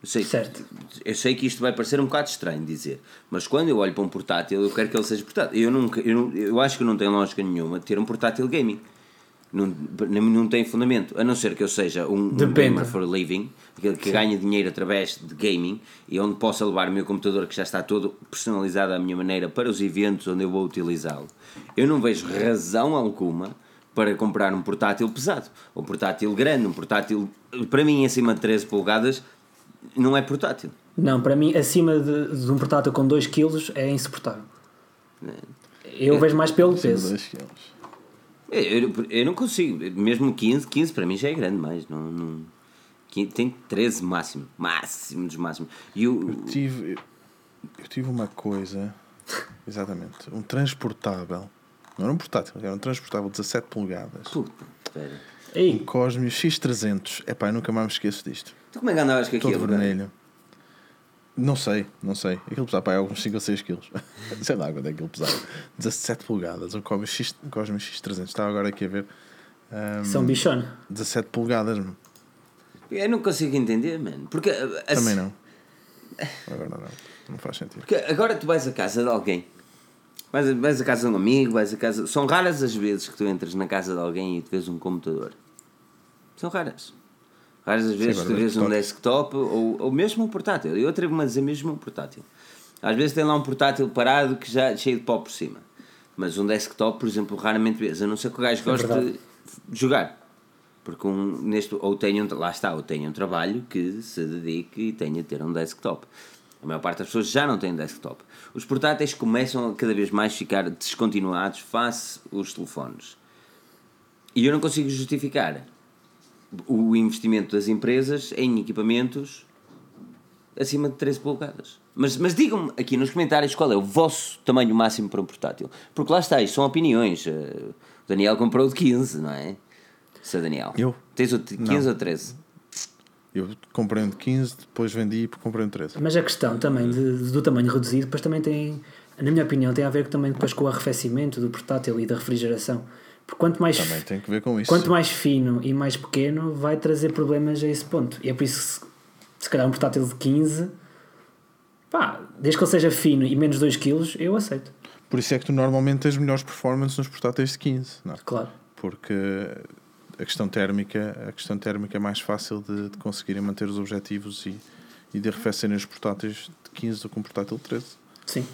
Eu sei, Certo. eu sei que isto vai parecer um bocado estranho dizer, mas quando eu olho para um portátil, eu quero que ele seja portátil. Eu, nunca, eu, eu acho que não tem lógica nenhuma ter um portátil gaming. Não, não, tem fundamento, a não ser que eu seja um, um gamer for a living, que, que ganha dinheiro através de gaming e onde possa levar o meu computador que já está todo personalizado à minha maneira para os eventos onde eu vou utilizá-lo. Eu não vejo razão alguma para comprar um portátil pesado, um portátil grande, um portátil para mim acima de 13 polegadas não é portátil. Não, para mim, acima de, de um portátil com 2 kg é insuportável. Eu vejo mais pelo peso. Dois quilos. Eu, eu- eu não consigo, mesmo 15, 15 para mim já é grande mais, não, não, 15 tem 13 máximo, máximo dos máximos. E o, Tive, eu tive uma coisa, exatamente, um transportável. Não era um portátil, era um transportável de 17 polegadas. Puta, espera. Ei, Cosmio X300. Epá, eu nunca mais me esqueço disto. Tu como é que andavas com Todo aquilo? cara? Não sei, não sei. Aquilo pesava pá, alguns 5 ou 6 quilos. *laughs* sei lá quanto é que ele pesava. 17 polegadas, um Cosmio, X, um Cosmio X300. Estava agora aqui a ver. Ahm, são bichona. 17 polegadas, mano. Eu não consigo entender, mano. Porque, a- a- Também não. Agora não. Não faz sentido. porque agora tu vais à casa de alguém, vais a, vais à casa de um amigo, vais a casa. São raras as vezes que tu entras na casa de alguém e tu vês um computador. São raras. As vezes agora tu vês vês um desktop ou, ou mesmo um portátil. Eu atrevo-me a dizer mesmo um portátil. Às vezes tem lá um portátil parado que já cheio de pó por cima. Mas um desktop, por exemplo, raramente vês. A não ser que o gajo goste verdade. de jogar. Porque um, neste, ou tenha um, lá está, ou tenha um trabalho que se dedique e tenha de ter um desktop. A maior parte das pessoas já não tem desktop. Os portáteis começam a cada vez mais ficar descontinuados face os telefones. E eu não consigo justificar o investimento das empresas em equipamentos acima de 13 polegadas. Mas, mas digam-me aqui nos comentários qual é o vosso tamanho máximo para um portátil. Porque lá está, isto são opiniões. Eh, O Daniel comprou o de 15, não é? Sr. Daniel. Eu? Tens o de 15 ou 13? Eu comprei um de 15, depois vendi e comprei um de 13. Mas a questão também de- do tamanho reduzido, depois também tem, na minha opinião, tem a ver também depois com o arrefecimento do portátil e da refrigeração. Porque quanto mais, Também tem que ver com isso. quanto mais fino e mais pequeno, vai trazer problemas a esse ponto. E é por isso que, se, se calhar, um portátil de 15, pá, desde que ele seja fino e menos 2 kg, eu aceito. Por isso é que tu normalmente tens melhores performances nos portáteis de 15, não é? Claro. Porque a questão térmica, a questão térmica é mais fácil de, de conseguirem manter os objetivos e, e de arrefecerem os portáteis de 15 do que um portátil de 13. Sim.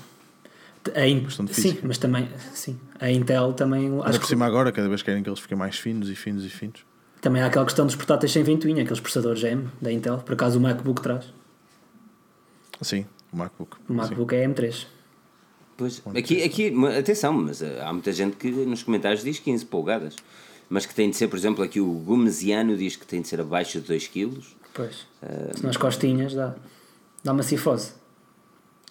A In- de sim, física. mas também, sim. A Intel também, Ainda acho por que cima agora, cada vez querem que eles fiquem mais finos e finos e finos. também há aquela questão dos portáteis sem ventoinha, aqueles processadores M da Intel. Por acaso o MacBook traz. Sim, o MacBook. O MacBook é M3. Pois, aqui, aqui, atenção, mas eh, há muita gente que nos comentários diz 15 polegadas. Mas que tem de ser, por exemplo, aqui o Gomesiano diz que tem de ser abaixo de 2 kg. Pois. Se nas costinhas dá, dá uma cifose.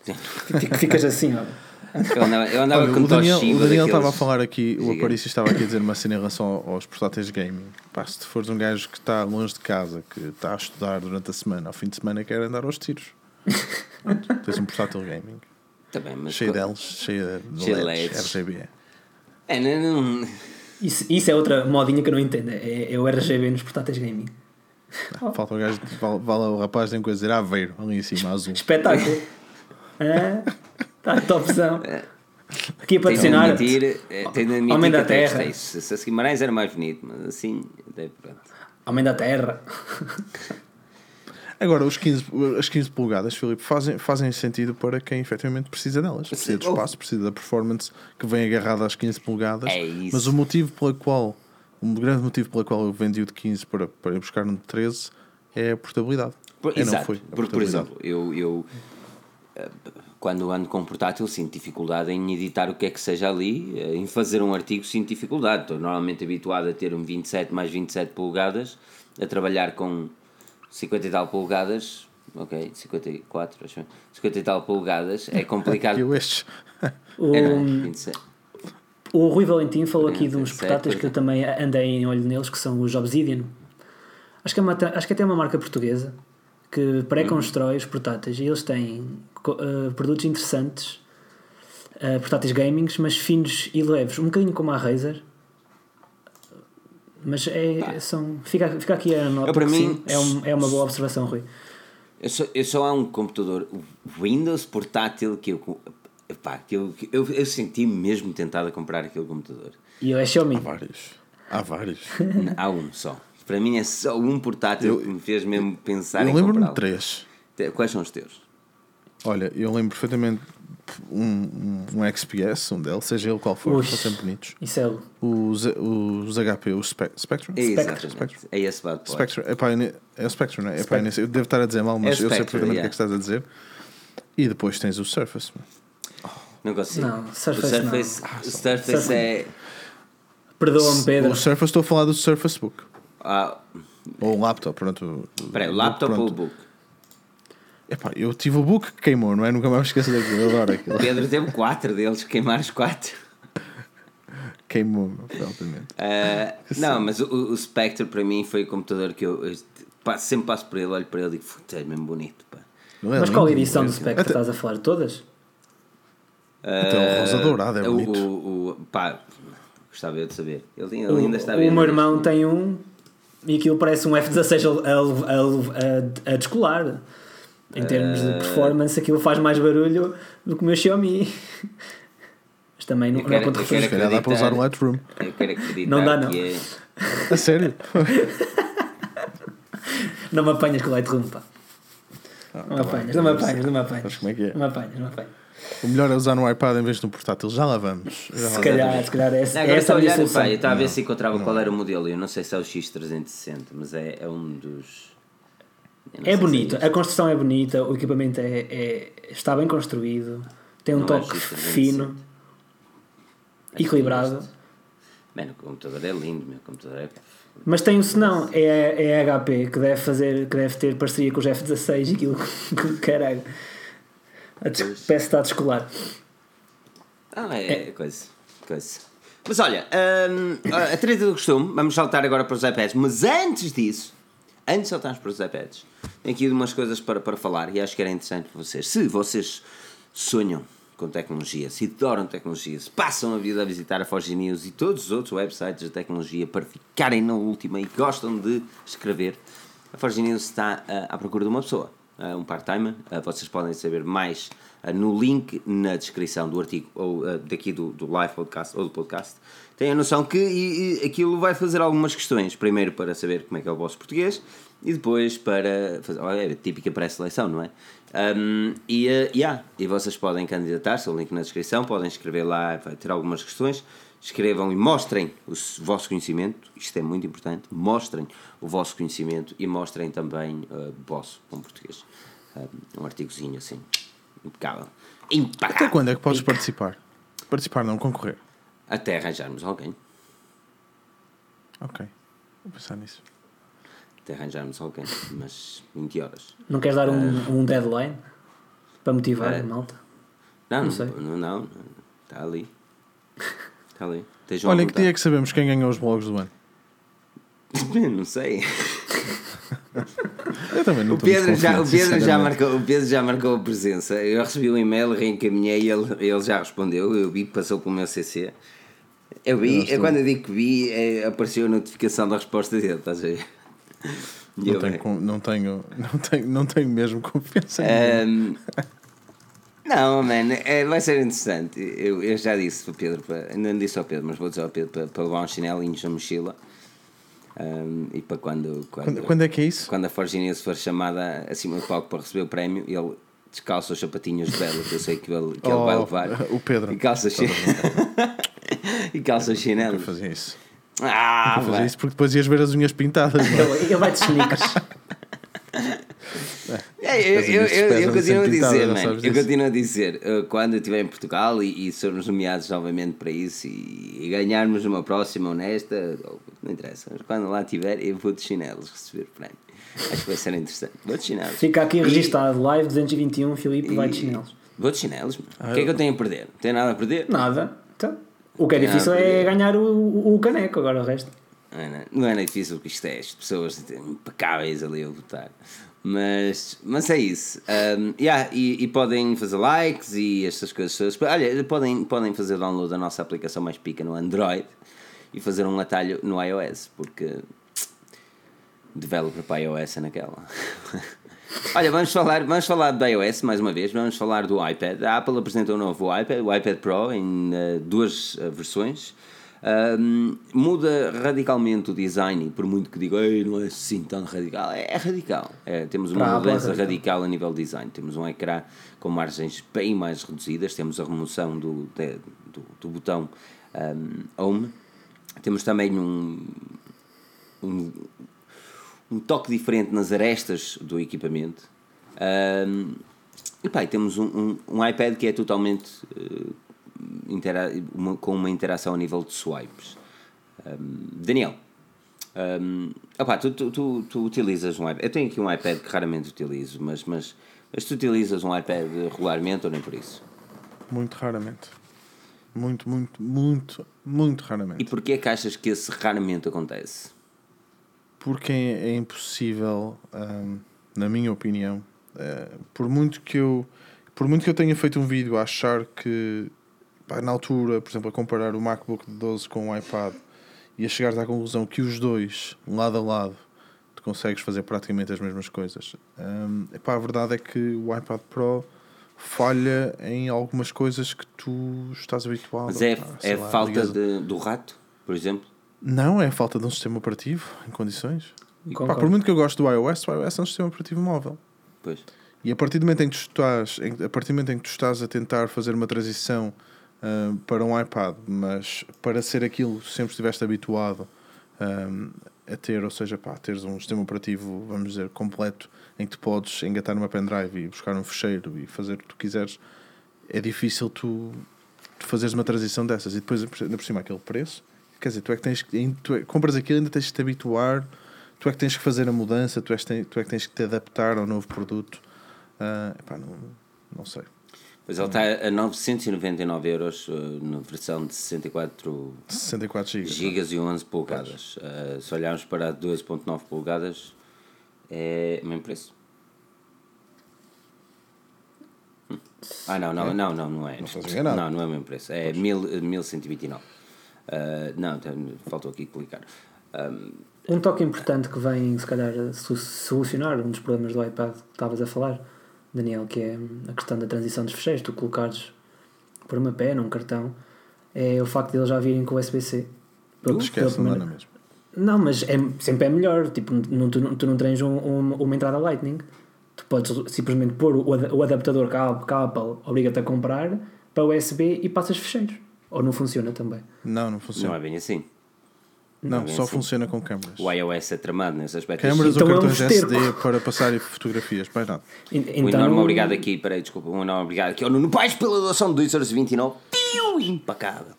Fica- Ficas assim, ó. *laughs* Eu andava, eu andava Olha, com o Daniel, o Daniel daqueles- estava a falar aqui, o. Aparício estava aqui a dizer uma cena em relação aos portáteis de gaming. Pá, se tu fores um gajo que está longe de casa, que está a estudar durante a semana, ao fim de semana quer andar aos tiros. Pronto, tens um portátil gaming. Também, mas Cheio deles, cheio de Cheio de LEDs, LEDs. RGB. É, não, não- Isso, isso é outra modinha que eu não entendo. É, é o RGB nos portáteis gaming. Não, Falta o gajo, vale, vale o rapaz tem coisa a dizer Aveiro, ali em cima, azul. Espetáculo. *laughs* Está topzão. *laughs* Aqui a patrocinar. admitir, tem de admitir Homem que da terra. gostei. Se, a Guimarães era mais bonito, mas assim, até pronto. Homem da Terra. *laughs* Agora, os 15, as 15 polegadas, Filipe, fazem, fazem sentido para quem efetivamente precisa delas. Precisa de Sim, oh. espaço, precisa da performance que vem agarrada às 15 polegadas. É isso. Mas o motivo pela qual, um grande motivo pelo qual eu vendi o de 15 para, para ir buscar um de 13 é a portabilidade. Por, É, não exato, foi, a porque, por portabilidade. exemplo, eu, eu eh, quando ando com um portátil sinto dificuldade em editar o que é que seja ali, eh, em fazer um artigo sinto dificuldade. Estou normalmente habituado a ter um 27 mais 27 polegadas, a trabalhar com 50 e tal polegadas, ok, 54, acho eu, 50 e tal polegadas, é *laughs* complicado. Eu estes. O, *laughs* É, não é? 27. O Rui Valentim falou aqui de uns portáteis que eu certo. também andei em olho neles, que são os Obsidian. Acho que é, uma, acho que até é uma marca portuguesa que pré-constrói os portáteis e eles têm eh, produtos interessantes, eh, portáteis gamings, mas finos e leves, um bocadinho como a Razer. Mas é, são, fica, fica aqui a nota Eu, para mim, sim, é, um- é uma boa observação, Rui. Eu só, eu só há um computador Windows portátil que eu, epá, que eu, que eu, eu senti mesmo tentado a comprar aquele computador. E eu é Xiaomi. Há vários. Há vários. Há um só. Para mim é só um portátil que me fez mesmo pensar Eu em lembro-me de três. Quais são os teus? Olha, eu lembro perfeitamente um, um, um XPS, um deles, seja ele qual for, Ui. são sempre bonitos. Isso é o- Os, os HP, o Spe Spectrum? É Spectrum. exatamente. É esse bad boy. Spectrum, é, pá, é o Spectrum, não é? É pá, eu devo estar a dizer mal, mas É eu sei Spectrum, perfeitamente o que é que estás a dizer. E depois tens o Surface. mano. Não consigo. Não, Surface o Surface, não. o Surface Surface- é. Perdoa-me, Pedro. O Surface, estou a falar do Surface Book. Ah, Ou o laptop, pronto. peraí, o laptop ou o pronto. book? Epá, eu tive o book que queimou, não é? Nunca mais me esqueço daquilo, eu adoro aquilo. O Pedro teve quatro deles, queimar os quatro. Queimou, obviamente. Ah, não, mas o, o Spectre para mim foi o computador que eu, eu pa- sempre passo por ele, olho para ele e digo, "Puta, é mesmo bonito. Pá. Não é Mas qual edição do Spectre Até- estás a falar? Todas? Até o rosa dourado é Ah, o, bonito. o, o- pá, gostava eu de saber. Ele, O, ele ainda está o bem. meu irmão tem um e aquilo parece um F16 a, a, a, a descolar. Em termos de performance, aquilo faz mais barulho do que o meu Xiaomi. Mas também não, não é quero- ponto eu de quero Se calhar dá para usar um acreditar. Lightroom. Eu quero acreditar Não dá, não. que é. A sério? *laughs* Não me apanhas com o Lightroom, pá. Ah, Não me tá apanhas, não me apanhas, não me apanhas. Sabes como é que é? Não me apanhas, não me apanhas. O melhor é usar no iPad em vez de no portátil. Já lá vamos. Já lá Se vamos. calhar, se calhar é essa, Não, é agora essa estou a olhar, solução. pá, eu estava a ver se encontrava qual era o modelo. Eu não sei se é o X360, mas é, é um dos. É se bonito, isto. a construção é bonita, o equipamento é, é- está bem construído, tem um Não é toque X360. fino, equilibrado. Mano, o computador é lindo, meu computador é. Mas tem um senão, é, é a HP que deve fazer, que deve ter parceria com os F16 e aquilo, *laughs* caralho. A des- que está a descolar. Ah, é, coisa. coisa. Mas olha, hum, a treta do costume, vamos saltar agora para os iPads, mas antes disso, antes de saltarmos para os iPads, aqui umas coisas para, para falar e acho que era interessante para vocês. Se vocês sonham com tecnologia, se adoram tecnologia, se passam a vida a visitar a Forge News e todos os outros websites de tecnologia para ficarem na última e gostam de escrever, a Forge News está ah, à procura de uma pessoa, ah, um part-timer. Ah, vocês podem saber mais no link na descrição do artigo ou daqui do, do live podcast ou do podcast. Tenham a noção que e- e aquilo vai fazer algumas questões. Primeiro para saber como é que é o vosso português e depois para fazer. Olha, é a típica pré-seleção, não é? Um, e, uh, yeah, e vocês podem candidatar-se, o link na descrição, podem escrever lá, vai ter algumas questões. Escrevam e mostrem o vosso conhecimento, isto é muito importante. Mostrem o vosso conhecimento e mostrem também uh, o vosso com português. Um, um artigozinho assim, impecável. Impecável. Até quando é que podes participar? Participar, não concorrer. Até arranjarmos alguém. Ok. Vou pensar nisso. Até arranjarmos alguém, mas 20 horas. Não queres dar um, um deadline para motivar É. a malta? Não, não, sei. não, não, está ali. Está ali. Olha, em que dia é que sabemos quem ganhou os blogs do ano? *laughs* Não sei. Eu também não O Pedro, já, o, Pedro já marcou, o Pedro já marcou a presença. Eu recebi um e-mail, reencaminhei e ele, ele já respondeu. Eu vi que passou pelo meu CC. Eu vi, Eu é quando eu digo que vi, é, apareceu a notificação da resposta dele, estás a ver? Não eu, tenho, con- não, tenho, *laughs* não, tenho, não tenho mesmo confiança É. Ahm, não, man, é, vai ser interessante. Eu, eu já disse ao Pedro, para, ainda não disse ao Pedro, mas vou dizer ao Pedro para, para levar uns chinelinhos na mochila. Ahm, e para quando, quando, Quando, quando é que é isso? quando a Forginia se for chamada acima do palco para receber o prémio, ele descalça os sapatinhos de vela, que eu sei que ele, que ele Oh, vai levar. o Pedro. E calça. *laughs* e calça Eu chinelos. fazia isso. Ah, Eu fazia isso porque depois ias ver as unhas pintadas. é? Ele, ele vai de sneakers. É, eu, As eu, eu, eu pesam continuo a dizer, mano, eu continuo a dizer, uh, quando eu estiver em Portugal e, e sermos nomeados novamente para isso e, e ganharmos uma próxima honesta, não interessa, mas quando lá estiver, eu vou de chinelos receber o prémio. Acho que vai ser interessante. Vou de chinelos. Fica aqui E- registado, live 221, Filipe vai de e- chinelos. Vou de chinelos, mano. Ah, o que é que eu tenho a perder? Não tenho nada a perder? Nada. Então, O que é Ah, difícil é porque- ganhar o, o- caneco, agora o resto. Não é, não é difícil porque isto é as pessoas impecáveis ali a votar. Mas, mas é isso. Um, yeah, e, e podem fazer likes e estas coisas. Olha, podem, podem fazer download da nossa aplicação mais pica no Android e fazer um atalho no iOS, porque developer para iOS é naquela. *laughs* Olha, vamos falar, vamos falar do iOS mais uma vez, vamos falar do iPad. A Apple apresentou um novo iPad, o iPad Pro, em eh, duas eh, versões. Um, muda radicalmente o design, e por muito que diga, "Ei, não é assim tão radical, é, é radical. É, temos uma Para a Apple é mudança radical. radical a nível de design. Temos um ecrã com margens bem mais reduzidas, temos a remoção do, de- do, do botão um, Home, temos também um, um, um toque diferente nas arestas do equipamento. Um, e pá, e temos um, um, um iPad que é totalmente eh, intera uma- com uma interação a nível de swipes. Daniel, opá, tu, tu, tu, tu utilizas um iPad. Eu tenho aqui um iPad que raramente utilizo, mas, mas, mas tu utilizas um iPad regularmente ou nem por isso? Muito raramente. Muito, muito, muito, muito raramente. E porquê é que achas que esse raramente acontece? Porque é, impossível, hum, na minha opinião, eh, por muito que eu por muito que eu tenha feito um vídeo a achar que pá, na altura, por exemplo, a comparar o MacBook de 12 com o iPad e a chegares à conclusão que os dois, lado a lado, tu consegues fazer praticamente as mesmas coisas. Hum, epá, a verdade é que o iPad Pro falha em algumas coisas que tu estás habituado. Mas é, pá, é lá, falta de, do rato, por exemplo? Não, é falta de um sistema operativo em condições. Pá, por muito que eu gosto do iOS, o iOS é um sistema operativo móvel. Pois. E a partir do momento em que tu estás, em- a partir do momento em que tu estás a tentar fazer uma transição ah, para um iPad, mas para ser aquilo que sempre estiveste habituado ah, a ter, ou seja, pá, teres um sistema operativo, vamos dizer, completo, em que tu podes engatar numa pendrive e buscar um fecheiro e fazer o que tu quiseres, é difícil tu, tu fazeres uma transição dessas. E depois, ainda por cima, aquele preço, quer dizer, tu é que tens que, tu é- compras aquilo ainda tens que te habituar, tu é que tens que fazer a mudança, tu, és, tu é que tens que te adaptar ao novo produto. Ah, epá, não, não sei. Pois ele está a 999 euros uh, na versão de 64 64 GB. gigas e 11 polegadas. Uh, se olharmos para a 12.9 polegadas, é o mesmo preço. Hum. Ah, não, não, não, não, não é. Não. Não, não é o mesmo preço. É 1000, 1129. Uh, não, tem- faltou aqui clicar. Um, Um toque importante que vem, se calhar, solucionar um dos problemas do iPad que estavas a falar, Daniel, que é a questão da transição dos fecheiros, tu colocares por uma pena, um cartão, é o facto de eles já virem com USB-C. Pela- Esquece, não na mesma. Não, mas é, sempre é melhor. Tipo, não, tu, não- tu não tens um- um- uma entrada Lightning. Tu podes simplesmente pôr o, o adaptador que a, que a Apple obriga-te a comprar para USB e passas fecheiros. Ou não funciona também. Não, não não funciona. é bem assim. Não, é bem só assim. funciona com câmaras. O iOS é tramado nesse aspecto. Câmaras Então ou é um cartões. SD para passar fotografias, mais nada. E- Um Então, enorme obrigado aqui, peraí, desculpa, um enorme obrigado aqui ao Nuno Pais pela doação de 2,29€. Piu, Impecável.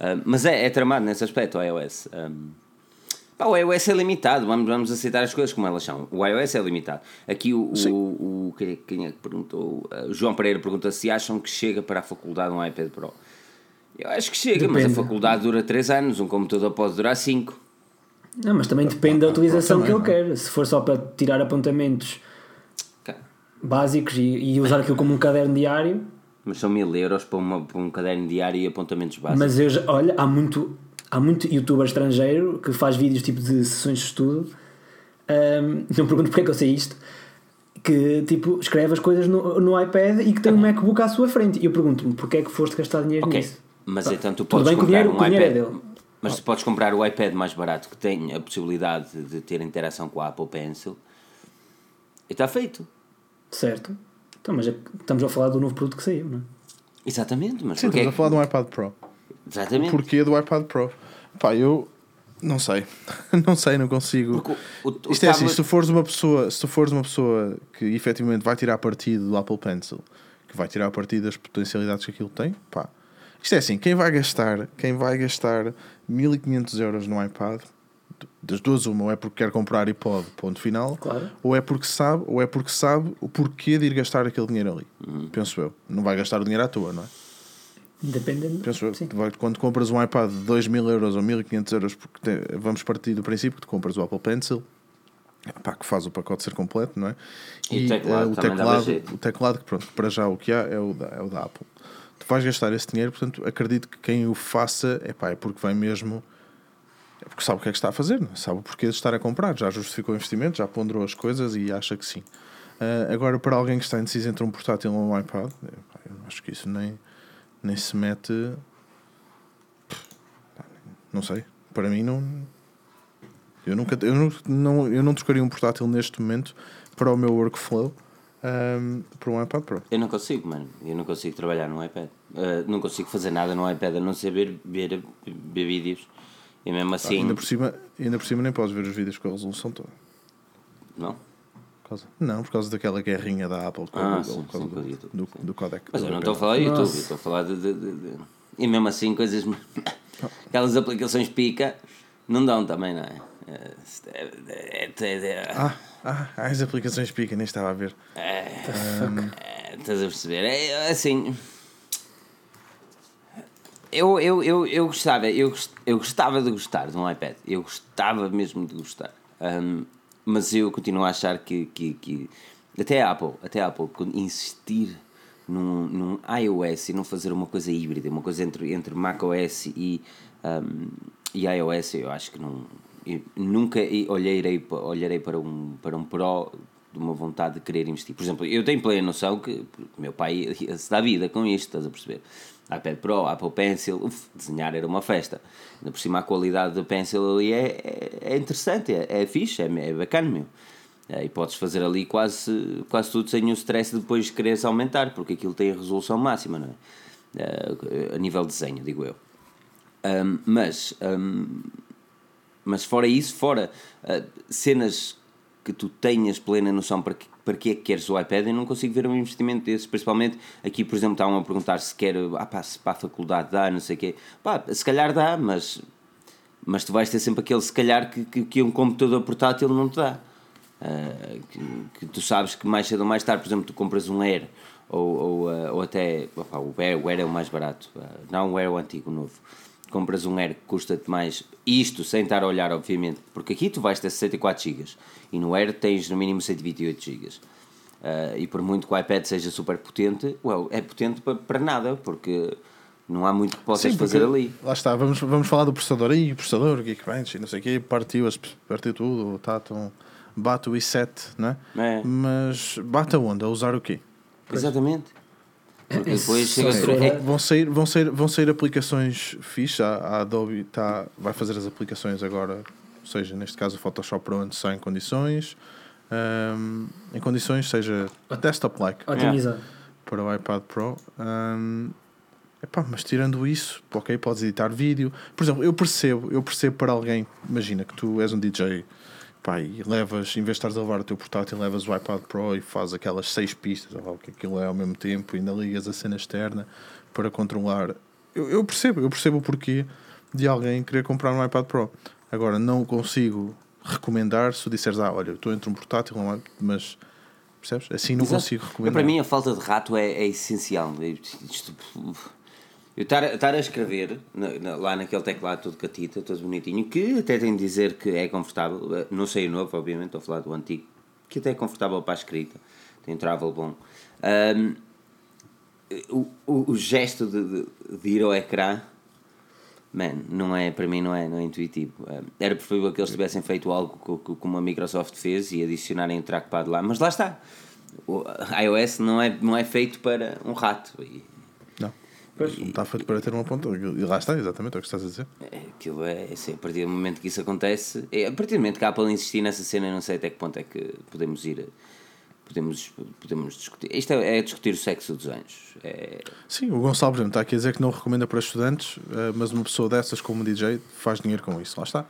Ah, mas é, é tramado nesse aspecto, o iOS. Um, pá, o iOS é limitado, vamos, vamos aceitar as coisas como elas são. O iOS é limitado. Aqui o, o, o quem, é- quem é que perguntou? Ah, o João Pereira pergunta se acham que chega para a faculdade um iPad Pro. Eu acho que chega, mas a Depende. faculdade dura 3 anos, um computador pode durar 5. Não, mas também depende da utilização também, que ele quer. Se for só para tirar apontamentos Cá. básicos e, e usar aquilo como um caderno diário, Mas são mil euros para, uma, para um caderno diário e apontamentos básicos. mas eu já, olha, há muito, há muito youtuber estrangeiro que faz vídeos tipo de sessões de estudo. Ahm, *laughs* não pergunto porque é que eu sei isto. Que tipo escreve as coisas no, no iPad e que tem um *laughs* MacBook à sua frente. E eu pergunto-me porque é que foste gastar dinheiro Ok, nisso? Mas então tu tudo podes o comprar dinheiro- um o é iPad. dele. Mas tu podes comprar o iPad mais barato que tem a possibilidade de ter interação com a Apple Pencil e está feito. Certo? Então, mas é que estamos a falar do novo produto que saiu, não é? Exatamente, mas Sim, porquê? estamos a falar de um iPad Pro. Exatamente. Porquê do iPad Pro? Pá, eu não sei. *laughs* não sei, não consigo. O, o, o Isto é assim, tablet- se tu fores uma pessoa, se tu fores uma pessoa que efetivamente vai tirar partido do Apple Pencil, que vai tirar partido das potencialidades que aquilo tem, pá. Isto é assim, quem vai gastar, quem vai gastar 1500 euros no iPad, das duas uma, ou é porque quer comprar e pode, ponto final, Claro. ou é porque sabe, ou é porque sabe o porquê de ir gastar aquele dinheiro ali. Uhum. Penso eu. Não vai gastar o dinheiro à toa, não é? Dependendo. Penso eu. Sim. Quando compras um iPad de 2 mil euros ou 1500 euros, porque te- vamos partir do princípio que tu compras o Apple Pencil, pá, que faz o pacote ser completo, não é? E o teclado eh, o, também dava teclado, o teclado, que pronto, para já o que há é o da, é o da Apple. Vais gastar esse dinheiro, portanto, acredito que quem o faça é pá, é porque vai mesmo. É porque sabe o que é que está a fazer, não é? sabe o porquê de estar a comprar, já justificou o investimento, já ponderou as coisas e acha que sim. Ah, agora, para alguém que está indeciso entre um portátil ou um iPad, é, pá, eu acho que isso nem, nem se mete. Não sei, para mim não. Eu nunca eu não, eu não trocaria um portátil neste momento para o meu workflow por um iPad Pro. Eu não consigo, mano. Eu não consigo trabalhar no iPad. Uh, não consigo fazer nada no iPad a não ser ver, ver, ver vídeos. E mesmo assim. Ainda, por cima, ainda por cima nem podes ver os vídeos com a resolução toda. Não? Por causa- não, por causa daquela guerrinha da Apple com Ah, o Google, sim, sim, do, YouTube, do, sim. do codec. Mas do eu não estou a falar do YouTube, estou a falar de, de- de- de- E mesmo assim, coisas. *laughs* Aquelas aplicações pica não dão também, não é? É, é, é, é, Ah, ah, as aplicações pica, nem estava a ver. é, estás a perceber? É assim. Eu, eu, eu, eu gostava, eu, eu gostava de gostar de um iPad, eu gostava mesmo de gostar, Ahm, mas eu continuo a achar que, que, que até a Apple, até a Apple insistir num, num iOS e não fazer uma coisa híbrida, uma coisa entre, entre macOS e, ahm, e iOS, eu acho que não. Eu nunca olharei, pa- olharei para, um, para um Pro de uma vontade de querer investir. Por exemplo, eu tenho plena noção que meu pai se dá vida com isto, estás a perceber? iPad Pro, Apple Pencil, uf, desenhar era uma festa. Ainda por cima a qualidade do Pencil ali é, é, é interessante, é, é fixe, é, é bacana, meu. É, e podes fazer ali quase, quase tudo sem o stress de depois quereres aumentar, porque aquilo tem a resolução máxima, não é? Eh, a nível de desenho, digo eu. Ahm, mas, ahm, mas fora isso, fora ah, cenas que tu tenhas plena noção para que, para que é que queres o iPad, eu não consigo ver um investimento desses. Principalmente aqui, por exemplo, estavam a perguntar se quer, ah, pá, se para a faculdade dá, não sei o quê. Pá, se calhar dá, mas, mas tu vais ter sempre aquele se calhar que, que, que um computador portátil não te dá. Ah, que, que tu sabes que mais cedo ou mais tarde, por exemplo, tu compras um Air ou, ou, ah, ou até opá, o, Air, o Air é o mais barato, ah, não o Air o antigo, o novo. Compras um Air que custa-te mais, isto sem estar a olhar, obviamente, porque aqui tu vais ter 64 GB e no Air tens no mínimo 128 GB. Ah, e por muito que o iPad seja super potente, well, é potente para, para nada, porque não há muito que possas Sim, fazer ali. Lá está, vamos, vamos falar do processador. Aí, o processador, o Geekbench, e não sei o quê, partiu, as- partiu tudo, tá, tão, bate o i7, não é? É. Mas bate aonde? A usar o quê? Exatamente. Porque depois chega a. Vão sair, vão sair, vão sair aplicações fixe. A, a Adobe tá, vai fazer as aplicações agora, ou seja, neste caso o Photoshop Pro onde sai em condições. ahm, em condições, seja desktop-like Otimizado. para o iPad Pro. Ahm, epá, mas tirando isso, ok, podes editar vídeo. Por exemplo, eu percebo, eu percebo para alguém, imagina que tu és um DJ pá, e levas, em vez de estares a levar o teu portátil, levas o iPad Pro e fazes aquelas seis pistas, ou lá o que aquilo é ao mesmo tempo, e ainda ligas a cena externa para controlar. Eu, eu percebo, eu percebo o porquê de alguém querer comprar um iPad Pro. Agora, não consigo recomendar se disseres, ah, olha, eu estou entre um portátil, mas percebes? Assim não Exato. consigo recomendar. Para mim, a falta de rato é, é essencial. Isto- eu estar, a- escrever na- na- lá naquele teclado todo catita, todo bonitinho, que até tem de dizer que é confortável. eh, Não sei o novo, obviamente, estou a falar do antigo, que até é confortável para a escrita. Tem um travel bom. Ahm, o, o, o gesto de, de, de ir ao ecrã. Man, não é, para mim não é, não é intuitivo. Ah, Era preferível que eles tivessem feito algo co- co- como a Microsoft fez e adicionarem o trackpad lá, mas lá está. O iOS não é, não é feito para um rato. E. Pois. Não está feito para ter uma ponta. E lá está, exatamente, é o que estás a dizer. é, aquilo é, assim, a partir do momento que isso acontece, é, a partir do momento que a Apple insistir nessa cena, eu não sei até que ponto é que podemos ir. Podemos, podemos discutir. Isto é, é discutir o sexo dos anjos. É, Sim, o Gonçalo, por exemplo, está aqui a dizer que não recomenda para estudantes, eh, mas uma pessoa dessas como DJ faz dinheiro com isso. Lá está.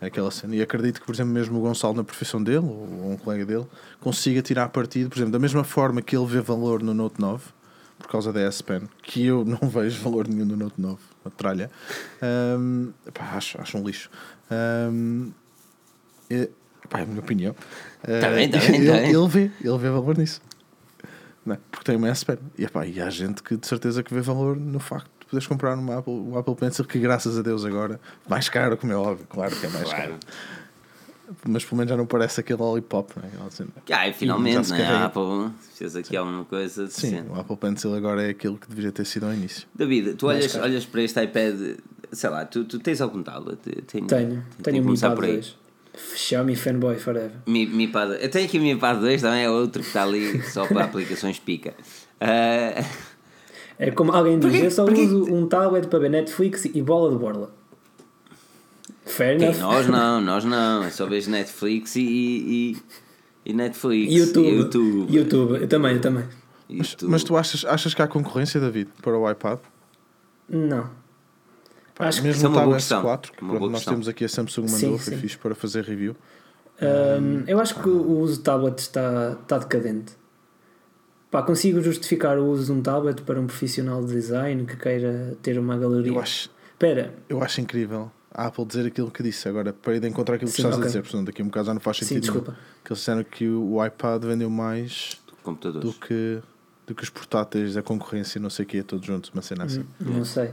É aquela cena. E acredito que, por exemplo, mesmo o Gonçalo, na profissão dele, ou um colega dele, consiga tirar partido, por exemplo, da mesma forma que ele vê valor no Note 9, por causa da S Pen, que eu *laughs* não vejo valor nenhum no Note 9, uma tralha. Ahm, pá, acho, acho um lixo. Ahm, é, pá, é a minha opinião. *laughs* Bem, tá bem, ele, tá ele vê, ele vê valor nisso. Não é? Porque tem uma S Pen. E, epá, e há gente que de certeza que vê valor no facto de poderes comprar uma Apple, um Apple Pencil que, graças a Deus, agora, mais caro, como é óbvio, claro que é mais Claro. caro. Mas pelo menos já não parece aquele lollipop, não é? Ah, e finalmente, né? a Apple fez aqui alguma coisa Sim, decente. o Apple Pencil agora é aquilo que deveria ter sido ao início. David, tu olhas, olhas para este iPad, sei lá, tu, tu tens algum tablet? Tenho, Tenho, que tenho um começar por aí. 2. Xiaomi Fanboy Forever. Mi, Mi Pad, eu tenho aqui o Mi Pad 2, também é outro que está ali só para *laughs* aplicações pica. Ah, É como alguém diz, Porquê- eu só porquê- uso um tablet para ver Netflix e bola de borla. Fair enough. nós não, *laughs* nós não. Eu só vejo Netflix e, e, e Netflix. YouTube. E YouTube. YouTube. Eu também, eu também. Mas, mas tu achas, achas que há concorrência, David, para o iPad? Não. Pá, Acho que Isso é mesmo uma o boa Tab questão. S4, que pronto, nós temos aqui a Samsung mandou, foi fixe para fazer review. Hum, eu acho que o uso de tablet está, está decadente. Pá, consigo justificar o uso de um tablet para um profissional de design que queira ter uma galeria. Eu acho, Espera, eu acho incrível a Apple dizer aquilo que disse agora, para ir de encontrar aquilo que Sim, estás ok. a dizer, portanto, daqui a um bocado já não faz sim, sentido. nenhum. desculpa. Que eles disseram que o, iPad vendeu mais do que, do que os portáteis da concorrência, não sei o que, todos juntos, uma cena assim. Não sei.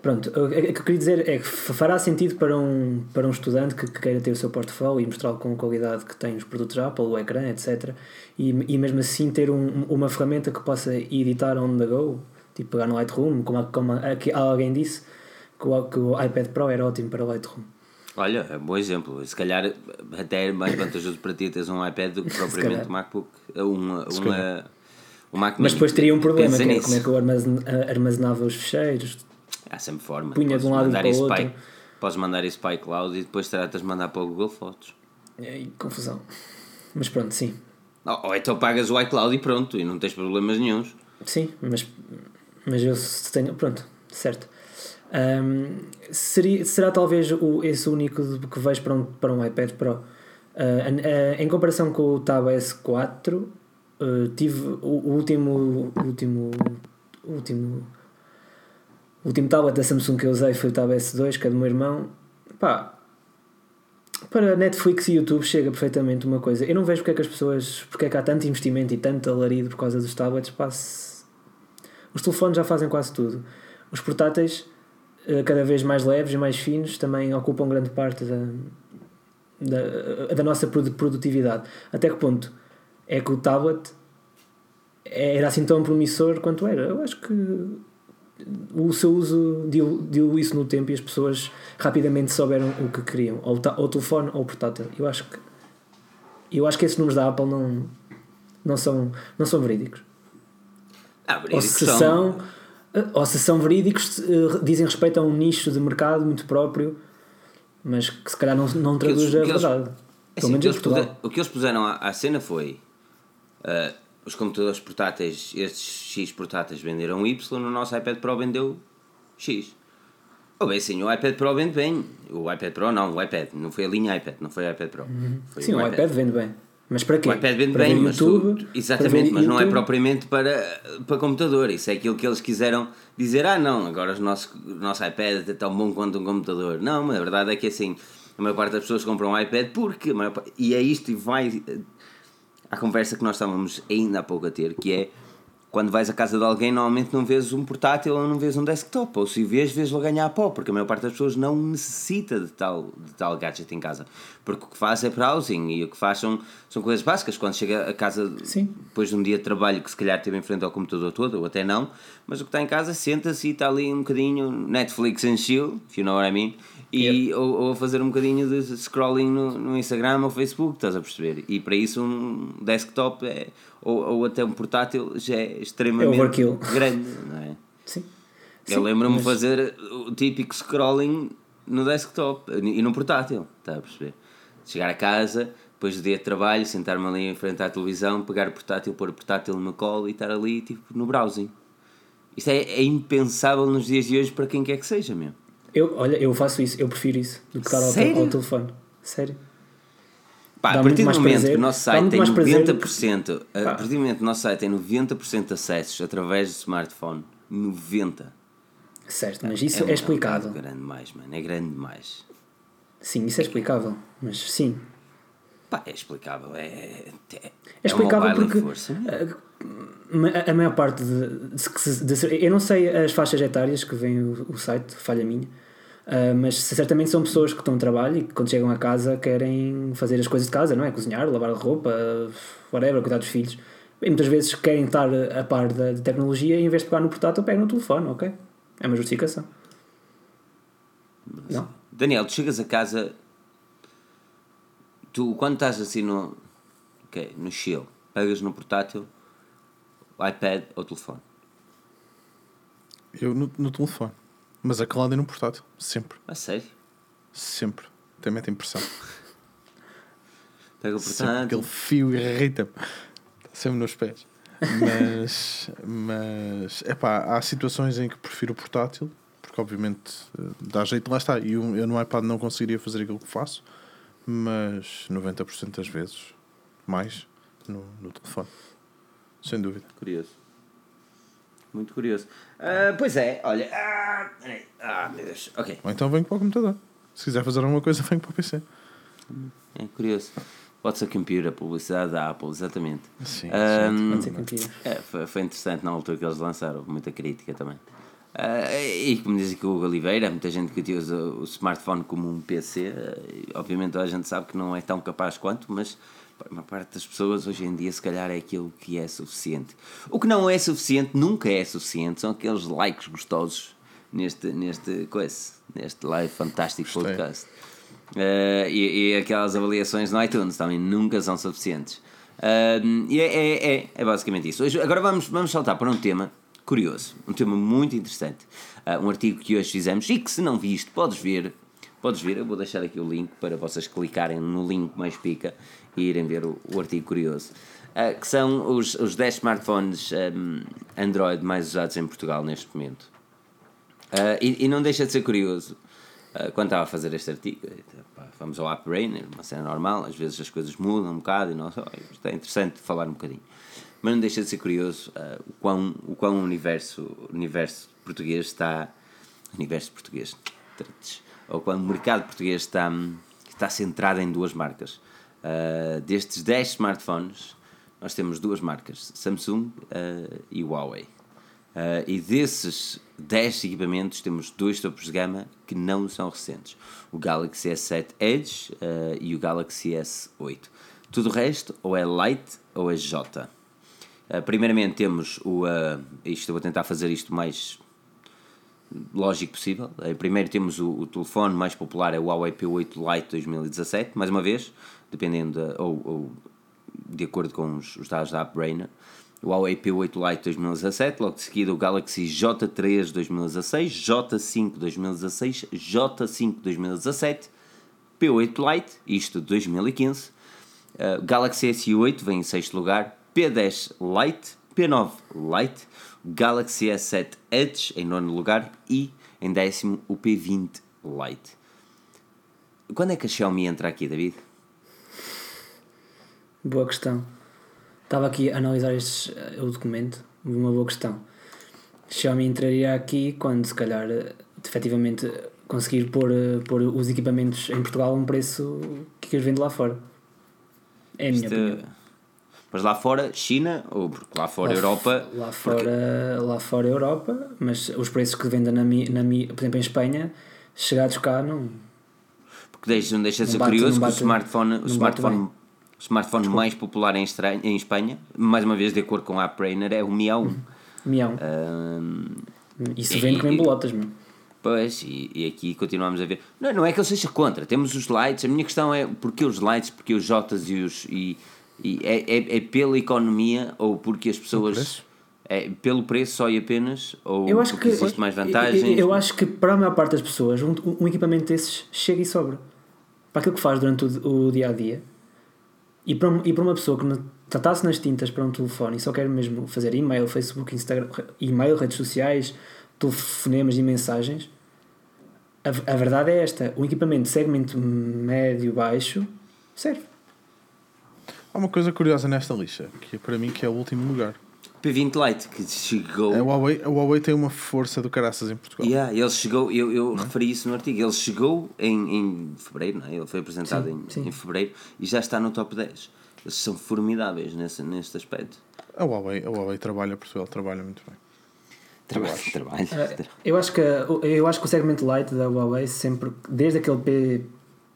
Pronto, o que eu queria dizer é que fará sentido para um, para um estudante que, que queira ter o seu portfólio e mostrá-lo com a qualidade que tem os produtos Apple, o ecrã, etc. E, e mesmo assim ter um- uma ferramenta que possa editar on the go, tipo pegar no Lightroom, como, como aqui alguém disse, que o, que o iPad Pro era ótimo para o Lightroom. Olha, é um bom exemplo. Se calhar até é mais vantajoso para ti teres um iPad do que *laughs* propriamente um MacBook. Uma, Se uma, calhar. um Mac Mas depois teria um problema, que nisso. como é que eu armazen- armazenava os fecheiros. Há sempre forma. punha de um lado para o outro. Podes mandar isso para iCloud e depois tratas de mandar para o Google Fotos. Aí, confusão. Mas pronto, sim. Ou, ou então pagas o iCloud e pronto, e não tens problemas nenhums. Sim, mas, mas eu se tenho. Pronto, certo. Ahm, seria, será talvez o, esse único que vejo para um, para um iPad Pro. Ah, ah, em comparação com o Tab S4, ah, tive o, o último. O último. O último. O último tablet da Samsung que eu usei foi o Tab S2, que é do meu irmão. Pá, para Netflix e YouTube chega perfeitamente uma coisa. Eu não vejo porque é que as pessoas. porque é que há tanto investimento e tanto alarido por causa dos tablets. Pá, se- Os telefones já fazem quase tudo. Os portáteis, cada vez mais leves e mais finos, também ocupam grande parte da, da, da nossa produ- produtividade. Até que ponto é que o tablet era assim tão promissor quanto era? Eu acho que o seu uso deu, deu isso no tempo e as pessoas rapidamente souberam o que queriam, ou o, ta- ou telefone ou o portátil. Eu acho que eu acho que esses números da Apple não, não, são, não são verídicos. Ah, Ou verídicos se são. são, ou se são verídicos, eh, dizem respeito a um nicho de mercado muito próprio, mas que se calhar não, não que eles- traduz a verdade. É assim, o, que em eles Portugal. puser- o que eles puseram à, à cena foi ah, os computadores portáteis, estes X portáteis venderam Y, o nosso iPad Pro vendeu X. Ou bem assim, o iPad Pro vende bem. O iPad Pro não, o iPad, não foi a linha iPad, não foi o iPad Pro. Foi Uhum. Sim, o iPad vende bem. Mas para quê? O iPad vende para bem, mas tu- YouTube, tu- exatamente, mas não é YouTube. propriamente para, para computador. Isso é aquilo que eles quiseram dizer. Ah, não, agora o nosso, o nosso iPad é tão bom quanto um computador. Não, mas a verdade é que assim, a maior parte das pessoas compram um iPad porque. maior E é isto e vai eh, à conversa que nós estávamos ainda há pouco a ter, que é quando vais à casa de alguém, normalmente não vês um portátil ou não vês um desktop, ou se vês, vês-lo a ganhar pó, porque a maior parte das pessoas não necessita de tal, de tal gadget em casa, porque o que faz é browsing e o que faz são, são coisas básicas. Quando chega a casa Sim. depois de um dia de trabalho que se calhar teve em frente ao computador todo, ou até não, mas o que está em casa senta-se e está ali um bocadinho Netflix and chill, if you know what I mean, e, ou, ou a fazer um bocadinho de scrolling no, no Instagram ou Facebook, estás a perceber? E para isso um desktop é, ou, ou até um portátil já é extremamente É grande, não é? Sim. Eu lembro-me de mas- fazer o típico scrolling no desktop e no portátil, está a perceber? Chegar a casa, depois do dia de trabalho, sentar-me ali em frente à televisão, pegar o portátil, pôr o portátil no meu colo e estar ali tipo no browsing. Isto é, é impensável nos dias de hoje para quem quer que seja mesmo. Eu, olha, eu faço isso, eu prefiro isso do que estar ao, Sério? ao telefone. Sério. Pá, Dá a muito partir do mais momento prazer- que o nosso site tem mais prazer do 90%, a Pá. partir do momento que o nosso site tem 90% de acessos através do smartphone, 90%. Certo, mas isso um- é, explicável. É grande demais, mano, é grande demais. Sim, isso é explicável. Mas sim. Pá, é explicável. É, é, É explicável baila em porque força. eh, a maior parte de, de, de, Eu não sei as faixas etárias que vem o, o site, falha minha. Uh, mas certamente são pessoas que estão no trabalho e que quando chegam a casa querem fazer as coisas de casa, não é? Cozinhar, lavar a roupa, whatever, cuidar dos filhos. E muitas vezes querem estar a par da, da tecnologia e em vez de pegar no portátil, pegam no telefone, ok? É uma justificação. Não? Daniel, tu chegas a casa, tu quando estás assim no, okay, no chill, pegas no portátil, iPad ou telefone? Eu no, no telefone. Mas a calada é no portátil, sempre. A sério? Sempre. Até mete impressão. Pega o portátil. Aquele fio irrita-me. Está sempre nos pés. Mas, *laughs* mas é pá, há situações em que prefiro o portátil, porque obviamente eh, dá jeito, lá está. E eu, eu no iPad não conseguiria fazer aquilo que faço, mas 90% das vezes, mais, no, no telefone. Sem dúvida. Curioso. Muito curioso. Uh, pois é, olha. Ah, ah, meu Deus. Ok. Ou então venho para o computador. Se quiser fazer alguma coisa, venho para o PC. É curioso. What's a computer? Publicidade da Apple, exatamente. Sim, um, é, foi, foi interessante na altura que eles lançaram, muita crítica também. Uh, e como diz aqui o Hugo Oliveira, muita gente que usa o smartphone como um PC, uh, obviamente a gente sabe que não é tão capaz quanto, mas uma parte das pessoas hoje em dia se calhar é aquilo que é suficiente. O que não é suficiente, nunca é suficiente, são aqueles likes gostosos neste, neste coisa, neste live fantástico Gostei. podcast. Uh, e, e, aquelas avaliações no iTunes também nunca são suficientes. Uh, e é, é, é, é, basicamente isso. Hoje, agora vamos, vamos saltar para um tema curioso, um tema muito interessante. Uh, um artigo que hoje fizemos e que se não viste, podes ver. Podes ver, eu vou deixar aqui o link para vocês clicarem no link mais pica e irem ver o, o artigo curioso. Uh, que são os, os 10 smartphones um, Android mais usados em Portugal neste momento. Uh, e, e, não deixa de ser curioso, uh, quando estava a fazer este artigo, vamos ao App Brainer, uma cena normal, às vezes as coisas mudam um bocado e nós, oh, isto é interessante falar um bocadinho. Mas não deixa de ser curioso o quão o quão o universo, universo português está. Universo português, ou quão o mercado português está, está centrado em duas marcas. Uh, destes 10 smartphones, nós temos duas marcas, Samsung uh, e Huawei. Uh, e desses 10 equipamentos, temos dois topos de gama que não são recentes: o Galaxy S7 Edge e o Galaxy S8. Tudo o resto, ou é Lite ou é J. primeiramente, temos o. isto eu vou tentar fazer isto mais lógico possível. primeiro temos o, o, telefone mais popular, é o Huawei P8 Lite 2017, mais uma vez, dependendo de, ou, ou, de acordo com os, os dados da AppBrainer. O Huawei P8 Lite 2017, logo de seguida o Galaxy J3 2016, J5 2016, J5 2017, P8 Lite, isto de 2015, uh, Galaxy S8 vem em sexto lugar, P10 Lite, P9 Lite, Galaxy S7 Edge em nono lugar e em décimo o P20 Lite. Quando é que a Xiaomi entra aqui, David? Boa questão. Estava aqui a analisar estes, eh, o documento. Uma boa questão. Xiaomi entraria aqui quando, se calhar, eh, efetivamente conseguir pôr, eh, pôr os equipamentos em Portugal a um preço que os vende lá fora. É a minha Isto... opinião. Mas lá fora, China, ou lá fora, lá Europa. Lá fora, porque... lá fora, Europa, mas os preços que vendem, na, na, por exemplo, em Espanha, chegados cá, não. Porque deixa, não deixa de ser bate, curioso bate, que o smartphone, o smartphone, o smartphone mais popular em, estranha, em Espanha, mais uma vez de acordo com a Apprainer, é o Mi A1. Mi A1. Um, Isso vende com bolotas, meu. Pois, e, e, aqui continuamos a ver. Não, não é que eu seja contra, temos os lights. A minha questão é porque os lights, porque os Jotas e os. E, e é, é, é, pela economia ou porque as pessoas. É pelo preço só e apenas? Ou eu acho porque que, existe mais vantagens? Eu, eu, acho que para a maior parte das pessoas um, um, equipamento desses chega e sobra. Para aquilo que faz durante o, o dia a dia. E para, e para uma pessoa que tratasse nas tintas para um telefone e só quer mesmo fazer e-mail, Facebook, Instagram, e-mail, redes sociais, telefonemas e mensagens, a, a verdade é esta: o equipamento de segmento médio-baixo serve. Há uma coisa curiosa nesta lista, que é para mim que é o último lugar. P20 Lite, que chegou. A Huawei, a Huawei tem uma força do caraças em Portugal. Yeah, ele chegou, eu, eu referi isso no artigo, ele chegou em, em fevereiro, não é? ele foi apresentado sim, em, sim. em fevereiro e já está no top 10. Eles são formidáveis nesse, neste aspecto. A Huawei, a Huawei trabalha, Portugal trabalha muito bem. Trabalho, trabalho. Eu acho, que, eu acho que o segmento light da Huawei sempre, desde aquele P,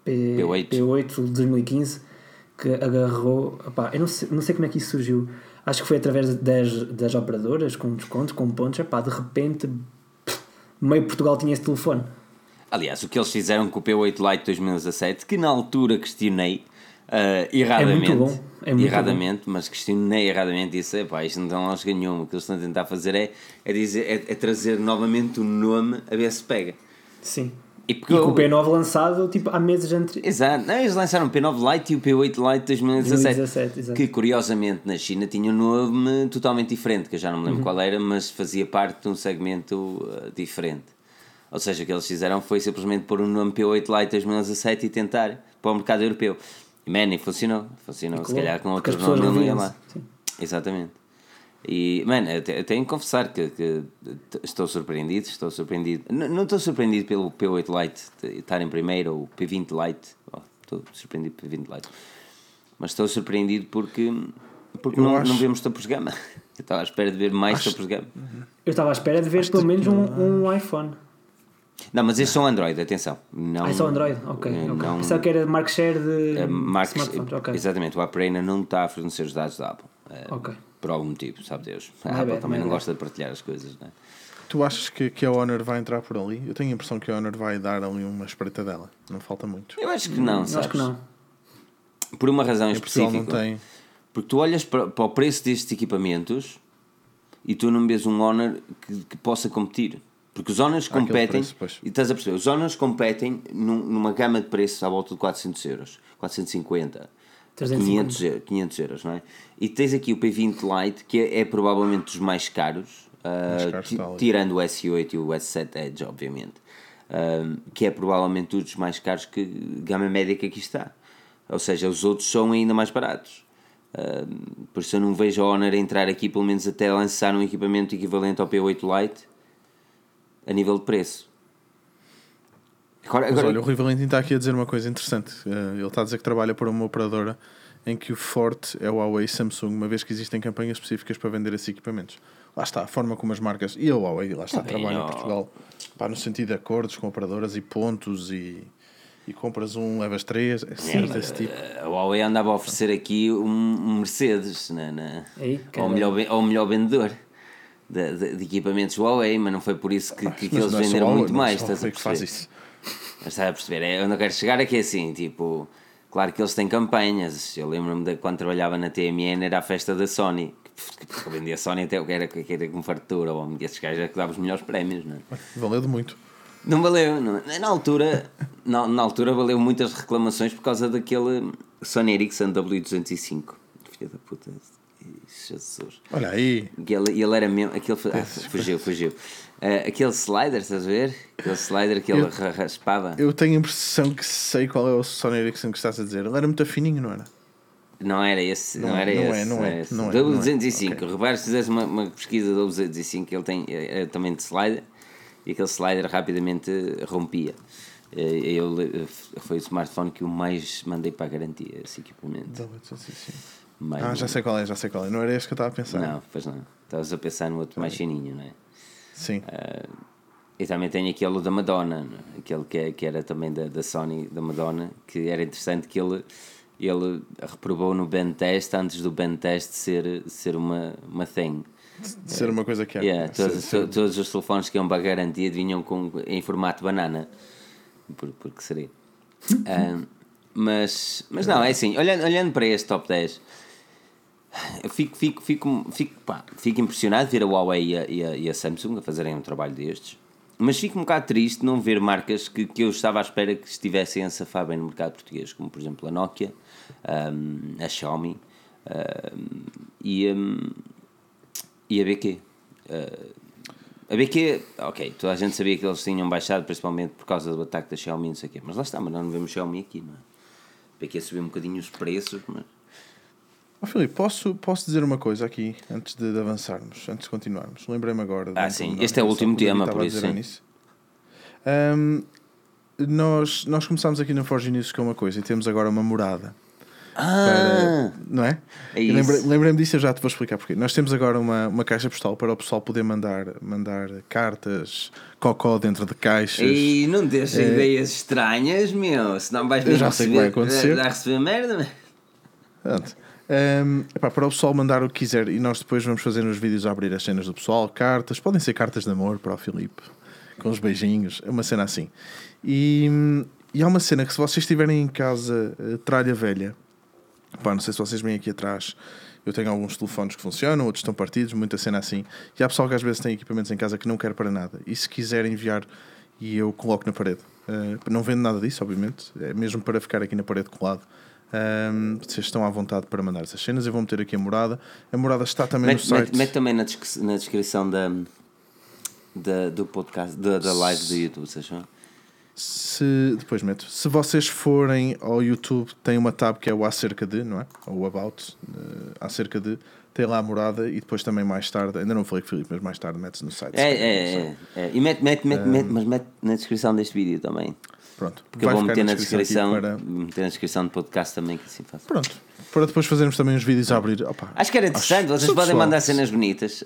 P, P8. P8 de 2015 que agarrou, opá, eu não sei, não sei como é que isso surgiu. Acho que foi através das, das operadoras com descontos, com pontos, epá, de repente pff, meio Portugal tinha esse telefone. Aliás, o que eles fizeram com o P8 Lite 2017, que na altura questionei ah, erradamente, É muito bom, é muito erradamente, mas questionei erradamente e disse: "Epá, isto não tem lógica nenhuma. O que eles estão a tentar fazer é, é, dizer, é, é trazer novamente o nome a ver se pega. Sim. E E porque com o eu- P9 lançado tipo, há meses antes. Exato, não, eles lançaram o P9 Lite e o P8 Lite 2017, 2017, exato. que curiosamente na China tinha um nome totalmente diferente, que eu já não me Uhum. lembro qual era, mas fazia parte de um segmento uh, diferente. Ou seja, o que eles fizeram foi simplesmente pôr o nome P8 Lite 2017 e tentar para o mercado europeu. E man, e funcionou, funcionou, se Claro, calhar com porque outros as pessoas nomes não ia lá. sim. Exatamente. E, mano, eu, te- eu tenho que confessar que, que estou surpreendido, estou surpreendido. N- não estou surpreendido pelo P8 Lite estar em primeiro ou o P20 Lite. Oh, estou surpreendido pelo P20 Lite. Mas estou surpreendido porque, porque Eu não, acho- não vemos topos de gama. *laughs* Eu estava à espera de ver mais Acho- topos de gama. Eu estava à espera de ver pelo menos um, um iPhone. Não, mas estes são Android, atenção. Não, Ah, é só Android? Ok. eh, ok. Não, Pensava que era market share de a marca- smartphones. Ok. Exatamente, o Apple ainda não está a fornecer os dados da Apple. Eh, Ok. Por algum motivo, sabe Deus. A My Apple bad, também my não bad. gosta de partilhar as coisas, não é? Tu achas que, que a Honor vai entrar por ali? Eu tenho a impressão que a Honor vai dar ali uma espreita dela. Não falta muito. Eu acho que não, Eu sabes? acho que não. Por uma razão Em específica. não tem. Porque tu olhas para, para o preço destes equipamentos e tu não vês um Honor que, que possa competir. Porque os Honors competem, preço, pois. e estás a perceber, os Honors competem num- numa gama de preços à volta de 400 euros, 450, 350. 500, eu- 500 euros, não é? E tens aqui o P20 Lite, que é, é provavelmente dos mais caros, ah, Mais caros tirando o S8 e o S7 Edge, obviamente, ah, que é provavelmente um dos mais caros que gama média que aqui está. Ou seja, os outros são ainda mais baratos. Ah, por isso eu não vejo a Honor entrar aqui, pelo menos até lançar um equipamento equivalente ao P8 Lite a nível de preço. Agora, Mas agora- olha, o Rui Valentim está aqui a dizer uma coisa interessante. Eh, ele está a dizer que trabalha por uma operadora em que o forte é o Huawei e Samsung, uma vez que existem campanhas específicas para vender esses equipamentos. Lá está, a forma como as marcas. E a Huawei, lá está, Tá trabalha em Portugal pá, no sentido de acordos com operadoras e pontos e, e compras um, levas três. É cenas desse tipo. a Huawei andava a oferecer aqui um Mercedes na, na- ao, melhor, ao melhor vendedor de, de- de equipamentos Huawei, mas não foi por isso que, que, que eles é venderam Huawei, muito é mais. Estás a Huawei que faz perceber? Mas estás a perceber? É, eu quero chegar é que é assim, tipo, claro que eles têm campanhas. Eu lembro-me de quando trabalhava na TMN, era a festa da Sony. Que, vendia a Sony até o que era, que era com fartura, ou me esses gajos é que dava os melhores prémios, não é? Valeu de muito. Não valeu, não. Na altura, na, na altura valeu muitas reclamações por causa daquele Sony Ericsson W205. Filha da puta. Jesus. Olha aí. E ele, ele era mesmo. Aquele, ah, fugiu, fugiu. Ah, aquele slider, estás a ver? Aquele slider que ele Eu- ra- raspava. Eu tenho a impressão que sei qual é o Sony Ericsson que estás a dizer. Ele era muito fininho, não era? Não era esse, não, Não, era não é, esse. não é, esse. não é, não é. W205. Ok. Repare, se fizesse uma, uma pesquisa do W205, ele tem é, também de slider e aquele slider rapidamente rompia. Eu, foi o smartphone que eu mais mandei para a garantia, esse equipamento. Mais Ah, já sei qual é, já sei qual é. Não era este que eu estava a pensar. Não, pois não. Estavas a pensar no outro mais fininho, não é? Sim. E também tem aquele da Madonna, é? aquele que, é- que era também da, da Sony, da Madonna, que era interessante que ele, ele reprovou no Ben Test antes do Ben Test ser, ser uma, uma thing. De ser uma coisa que é. Yeah, Ser- todos, ser- to- todos os telefones que iam para a garantia vinham com, em formato banana. Por, porque seria. *laughs* Ah, mas, mas não, é assim, olhando, olhando para este top 10, eu fico, fico, fico, fico, pá, fico impressionado ver a Huawei e a, e, a, e a Samsung a fazerem um trabalho destes. Mas fico um bocado triste não ver marcas que, que eu estava à espera que estivessem a safar bem no mercado português, como por exemplo a Nokia, ahm, a Xiaomi ahm, e, ahm, e a BQ. Ah, a BQ, ok, toda a gente sabia que eles tinham baixado, principalmente por causa do ataque da Xiaomi, não sei o quê, mas lá está, mas não vemos Xiaomi aqui, não é? A BQ subiu um bocadinho os preços, mas. Ó Filipe, posso, posso dizer uma coisa aqui antes de, de avançarmos, antes de continuarmos? Lembrei-me agora. Ah, um sim, este é o último tema, por isso, sim. Ahm, nós, nós começámos aqui na Forge News com uma coisa e temos agora uma morada. Ah! para- não é? É. Lembrei-me disso, eu já te vou explicar porquê. Nós temos agora uma, uma caixa postal para o pessoal poder mandar, mandar cartas, cocó dentro de caixas. E não deixa É. ideias estranhas, meu. Senão vais Eu já sei que vai acontecer. vai receber merda. Pronto. Ehm, epá, para o pessoal mandar o que quiser e nós depois vamos fazer nos vídeos abrir as cenas do pessoal, cartas, podem ser cartas de amor para o Filipe, com os beijinhos, é uma cena assim. E, e há uma cena que se vocês estiverem em casa, eh, tralha velha, pá, não sei se vocês vêm aqui atrás, eu tenho alguns telefones que funcionam, outros estão partidos, muita cena assim. E há pessoal que às vezes tem equipamentos em casa que não quer para nada. E se quiser enviar, e eu coloco na parede. Eh, não vendo nada disso, obviamente, é mesmo para ficar aqui na parede colado. Ahm, vocês estão à vontade para mandar essas cenas. Eu vou meter aqui a morada. A morada está também no Mete, site. mete, mete também na, descri- na descrição da, da, do podcast, da, da live do YouTube, se acham? Se, depois meto. Se vocês forem ao YouTube, tem uma tab que é o acerca de, não é? Ou o about, eh, acerca de. Tem lá a morada e depois também mais tarde, ainda não falei com o Filipe, mas mais tarde metes no site. É, é, é, é. E mete, mete, mete, mete, mas mete na descrição deste vídeo também. Pronto. Porque eu vou meter na descrição, Para... meter na descrição do podcast também, que assim faço. Pronto. Para depois fazermos também os vídeos a abrir. Opa, Acho que era interessante, vocês podem pessoal- mandar cenas bonitas.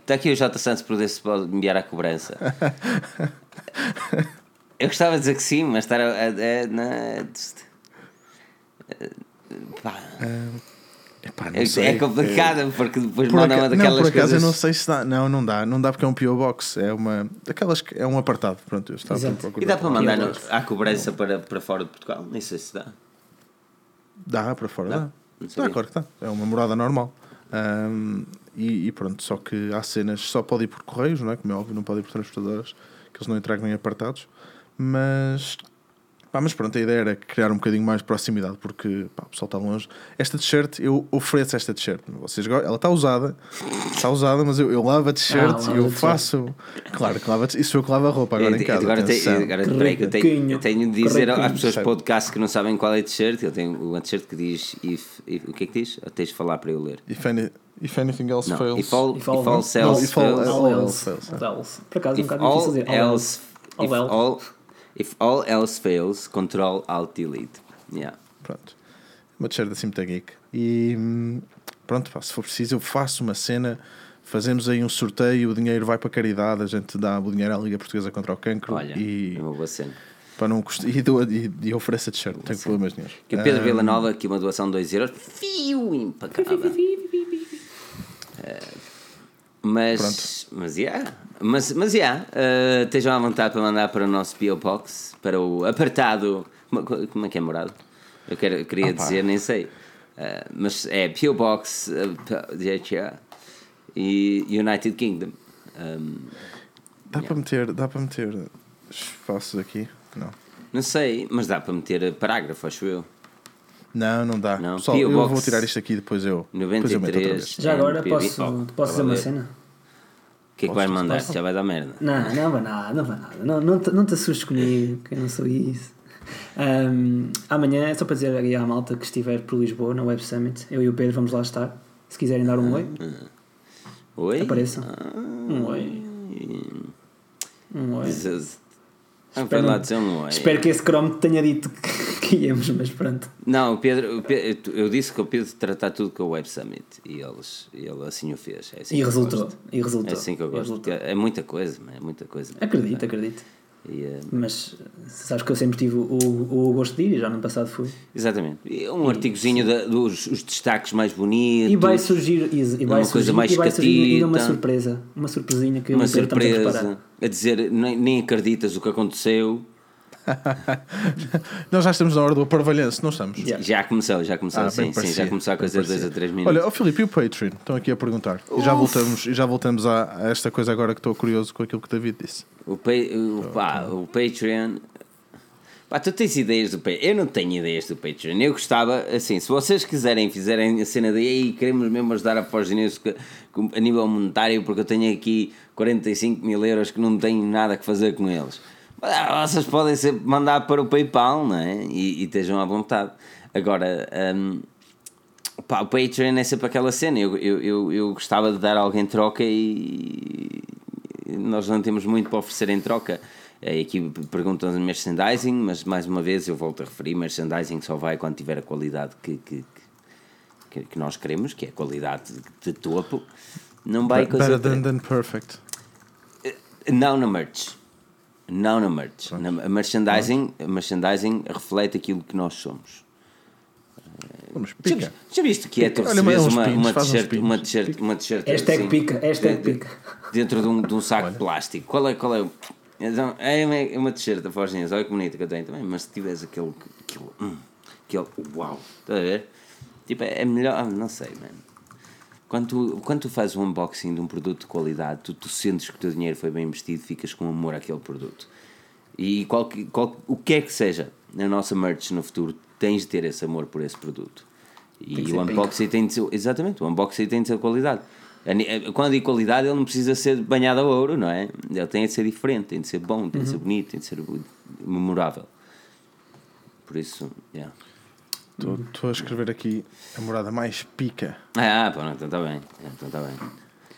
Está aqui o J Santos para ver se pode enviar a cobrança. *laughs* Eu gostava de dizer que sim, mas estar a. a, a, na- Pá, Epá, não é, sei. é complicado porque depois Por mandam aca- uma Não, daquelas por acaso coisas. eu não sei se dá. Não, não dá. Não dá porque é um PO Box. É uma. Daquelas que é um apartado. Pronto, eu estava a procurar. E dá para mandar no, à cobrança para, para fora de Portugal? Nem sei se dá. Dá para fora, Dá? dá. Não Dá, claro que dá. É uma morada normal. Ahm, e, e pronto, só que há cenas, só pode ir por correios, não é? Como é óbvio, não pode ir por transportadoras, que eles não entregam em apartados. Mas, pá, mas pronto, a ideia era criar um bocadinho mais de proximidade, porque pá, o pessoal está longe. Esta t-shirt, eu ofereço esta t-shirt. Vocês, ela está usada, está usada, mas eu, eu lavo a t-shirt Ah, e eu faço. Claro que lava Isso eu que lavo a roupa agora em Eu- casa. agora, tenho, atenção. agora peraí, eu, tenho, eu tenho de dizer às pessoas Sabe. podcast que não sabem qual é a t-shirt. Eu tenho uma t-shirt que diz if, if- o que é que diz? Ou tens de falar para eu ler. If, any- if anything else Não, fails. if all, If all- if all all- fails, all All else else. fails, All else. Por acaso é um if bocado difícil all dizer. All else, All if else. all, if all else fails, control alt delete. Yeah. Pronto. Uma t-shirt assim muito geek. E hum, pronto, pá, se for preciso, eu faço uma cena. Fazemos aí um sorteio, o dinheiro vai para a caridade, a gente dá o dinheiro à Liga Portuguesa contra o Cancro Olha, e, é uma boa cena. para não custa, e, dou, e, e ofereço a t-shirt, não tenho problemas nenhum. Que o Pedro Vila Nova, aqui uma doação de 2 euros, fio impecável. *laughs* Eh, Mas, mas, yeah. Mas, mas, yeah, eh, estejam à vontade para mandar para o nosso P.O. Box, para o apartado. Como, é que é morado? Eu, quero, eu queria Ah, dizer, nem sei. Eh, mas é P.O. Box, eh, P- DHA e United Kingdom. Um, Dá para meter, dá para meter espaços aqui? Não. não sei, mas dá para meter parágrafo, acho eu. Não, não dá. Não, Pessoal, eu vou tirar isto aqui depois eu. Depois eu meto outra 93. vez. Já agora posso, posso dizer uma cena? O que é que vais mandar? Já vai dar merda. Não, não vai nada, não vai nada. Não, não, te, não te assustes comigo, que eu não sou isso. Ahm, amanhã, é só para dizer aí à malta que estiver por Lisboa, na Web Summit, eu e o Pedro vamos lá estar. Se quiserem dar um oi, Oi? apareçam. Ah. Um oi. Um oi. Jesus. Ah, Espero lá dizer oi. Espero que esse Chrome te tenha dito *laughs* que, íamos, mas pronto. Não, o Pedro, o Pedro- eu disse que o Pedro tratar tudo com o Web Summit e eles, ele assim o fez. É assim E resultou. gosto. E resultou. É assim que eu gosto. porque É muita coisa, é muita coisa. Acredito, acredito. E, eh, Mas sabes que eu sempre tive o, o gosto de ir e já no passado fui. exatamente. E um artigozinho da- dos os destaques mais bonitos. E vai surgir, e, e vai Uma coisa surgir, mais e vai surgir ainda uma surpresa. Uma surpresinha que eu uma e a surpresa. preparar. A dizer, nem, nem acreditas o que aconteceu. *laughs* Nós já estamos na hora do aparvalhanço, não estamos? Yeah. Já começou, já começou, Ah, sim, sim, já começou a coisa de 2 a parecia. 3 minutos. Olha, ó Filipe, e o Patreon? Estão aqui a perguntar. E já voltamos, e já voltamos a, a esta coisa agora que estou curioso com aquilo que o David disse. O, pa o, pá, o Patreon. Pá, tu tens ideias do Patreon? Eu não tenho ideias do Patreon. Eu gostava, assim, se vocês quiserem, fizerem a cena de ei, queremos mesmo ajudar a Forge News co- co- a nível monetário, porque eu tenho aqui 45 mil euros que não tenho nada que fazer com eles. Ah, Vocês podem sempre mandar para o PayPal, não é? E, e estejam à vontade. Agora, hum, pá, o Patreon é sempre aquela cena. Eu, eu, eu, eu gostava de dar algo em troca e nós não temos muito para oferecer em troca. Eh, Aqui perguntam de merchandising, mas mais uma vez eu volto a referir: merchandising só vai quando tiver a qualidade que, que, que, que nós queremos, que é a qualidade de, topo. Não vai coisa Better than, than perfect. Não na merch. Não na merch. Na, a merchandising, a merchandising reflete aquilo que nós somos. Vamos, Já, pica. já viste que é tu Olha, uns uma, uma t-shirt uma t-shirt uma t-shirt Hashtag assim, pica, hashtag de- pica. dentro de um, de um saco de plástico qual é, qual é o- então, é uma, é uma t-shirt da Forginhas olha que bonita que eu tenho também mas se tiveres aquele aquele, hum, aquele uau estás a ver? tipo é, é melhor ah, não sei mano quando tu, quando tu fazes um unboxing de um produto de qualidade tu, tu sentes que o teu dinheiro foi bem investido ficas com amor àquele produto e qual, qual, o que é que seja na nossa merch no futuro, tens de ter esse amor por esse produto. E o unboxing tem de ser, exatamente, o unboxing tem de ser de qualidade. Eh, Quando digo qualidade, ele não precisa ser banhado a ouro, não é? Ele tem de ser diferente, tem de ser bom, tem de ser bonito, tem de ser memorável. Por isso, yeah. Estou a escrever aqui a morada mais pica. Ah, pronto, então está bem. Então está bem.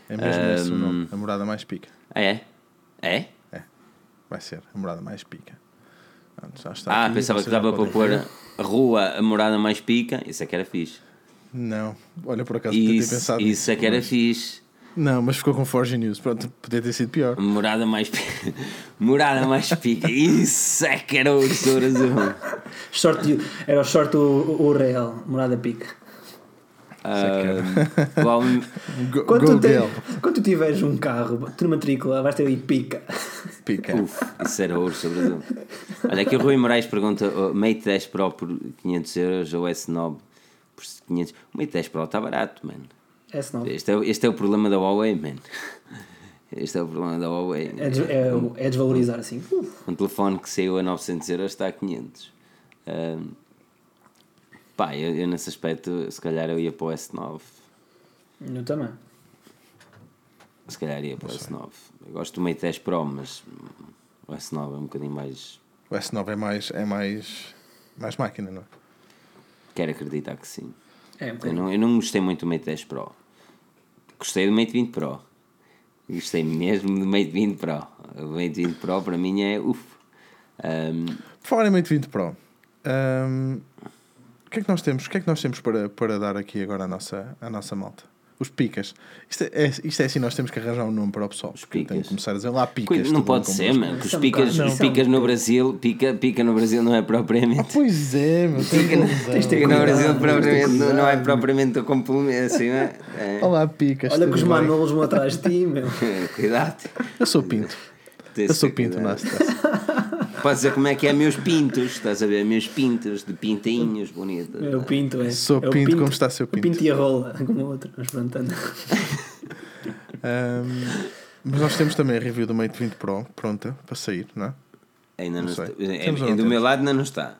É mesmo esse o nome. A morada mais pica. Ah, é? É? É. Vai ser a morada mais pica. Pronto, já está Ah, aqui, pensava que dava para pôr a rua, a morada mais pica. Isso é que era fixe. Não, olha por acaso Isso, pensado isso nisso, é que era mas- fixe. Não, mas ficou com Forge News. Pronto, podia ter sido pior. Morada mais pica. *laughs* Morada mais pica. Isso é que era o tesouro azul. *laughs* Short, era o short o, o real, morada pica. Ah, *laughs* qual- Go, Quando, go tu, te- quando tu tiveres um carro, tu na matrícula vais ter ali pica. Pica. Uf, isso era ouro sobre azul. Olha, aqui o Rui Moraes pergunta: oh, Mate 10 Pro por 500 euros ou S9 por 500? O Mate 10 Pro está barato, mano. Esse não. Este é, este é o problema da Huawei, man. Este é o problema da Huawei. É, des- é, é desvalorizar assim. Uf, Um telefone que saiu a 900 euros está a 500. Ahm, pá, eu, eu nesse aspecto, se calhar eu ia para o S9. eu também. Se calhar ia para o S9. Eu gosto do Mate 10 Pro, mas o S9 é um bocadinho mais. O S9 é mais, é mais, mais máquina, não é? Quero acreditar que sim. É, um Eu não, eu não gostei muito do Mate 10 Pro. Gostei do Mate 20 Pro. Gostei mesmo do Mate 20 Pro. O Mate 20 Pro para mim é uff. Ahm, Por falar em Mate 20 Pro, hum, o que é que nós temos, o que é que nós temos para, para dar aqui agora à nossa, à nossa malta? Os picas. Isto é, isto é assim, nós temos que arranjar um nome para o pessoal. Os picas. Tem que começar a dizer lá picas. Não pode ser, mano. Os é picas, os é picas no Brasil, pica, pica no Brasil não é propriamente. *laughs* Pois é, meu. Pica, no- pica no Brasil propriamente não, não é propriamente o complemento. Assim, é? É. Olá, picas. Olha que os manolos vão atrás de ti, meu. *laughs* Cuidado. Eu sou pinto. Eu sou pinto, cuidado. Podes dizer como é que é meus pintos, estás a ver? Meus pintos de pintinhos bonitos. É o pinto, é. Sou é o pinto como está seu O pinto. pinto e a rola, *laughs* como outro. Mas pronto. Hum, mas nós temos também a review do Mate 20 Pro pronta para sair, não é? Ainda não, Não sei. está. É, é, não do meu lado ainda não está.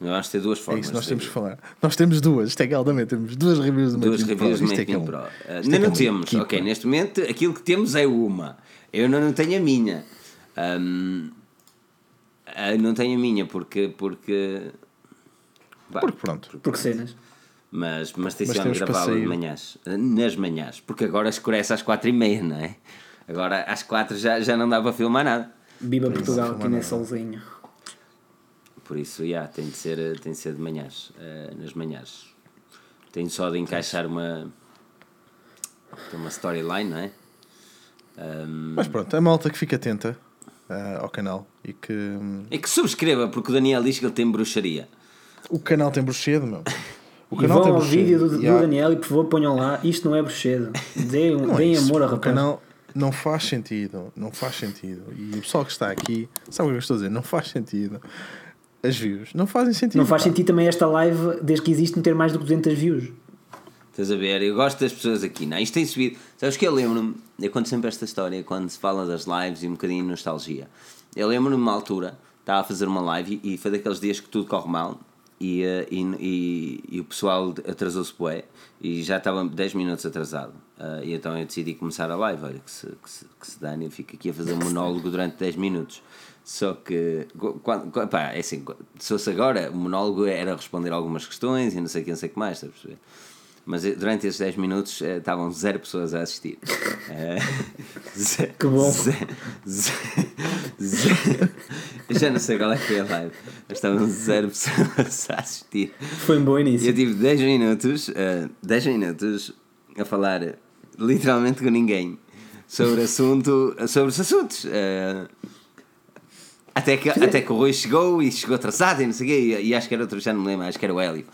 Eu acho que tem duas É formas. isso que nós temos que falar. Nós temos duas, isto é que altamente, temos duas reviews do Mate Duas 20 reviews Pro. do é Mate que é 20 um- Pro. É ainda é não temos. equipa. Ok, neste momento aquilo que temos é uma. Eu ainda não tenho a minha. Ahm, eu não tenho a minha porque. porque Bah, Porque pronto. Porque cenas. Mas, mas para gravá-la de manhãs. Nas manhãs. Porque agora escurece às quatro e meia, não é? Agora às quatro já, já não dá para filmar nada. Viva Portugal filmar aqui nesse solzinho. Por isso, já, tem de ser, tem de ser de manhãs. eh, nas manhãs. Tenho só de encaixar uma. uma storyline, não é? Ahm, Mas pronto, a malta que fica atenta ah, ao canal e que hum, e que subscreva, porque o Daniel diz que ele tem bruxaria. o canal tem bruxedo, meu. *laughs* O E canal vão tem ao bruxedo. vídeo do, do E há- Daniel e por favor ponham lá. Isto não é bruxedo. Deem, Não é deem isso. amor ao O rapaz. canal não faz sentido, não faz sentido. E o pessoal que está aqui, sabe o que eu estou a dizer? Não faz sentido. As views não fazem sentido. Não faz pá. sentido também esta live, desde que existe, não ter mais do que 200 views. Estás a ver? Eu gosto das pessoas aqui, não? é? Isto tem subido. Sabes que eu lembro-me, eu conto sempre esta história quando se fala das lives e um bocadinho de nostalgia. Eu lembro-me uma altura, estava a fazer uma live e foi daqueles dias que tudo corre mal e, eh, e, e, e o pessoal atrasou-se bué e já estava 10 minutos atrasado. Ah, e então eu decidi começar a live. Olha, que se, que se, que se dane, eu fico aqui a fazer um monólogo durante 10 minutos. Só que, quando, pá, é assim, se fosse agora, o monólogo era responder algumas questões e não sei o que, não sei o que mais, estás a perceber? Mas eh, durante esses 10 minutos eh, estavam zero pessoas a assistir. *laughs* Eh, *laughs* Que bom. ze- ze- ze- Eu já não sei qual é que foi a live, mas estavam zero pessoas a assistir. Foi um bom início. Eu tive 10 minutos, eh, 10 minutos a falar literalmente com ninguém sobre, assunto, sobre os assuntos. eh, até, que, até que o Rui chegou e chegou atrasado e não sei o quê, e, e acho que era outro, já não me lembro, acho que era o Hélio.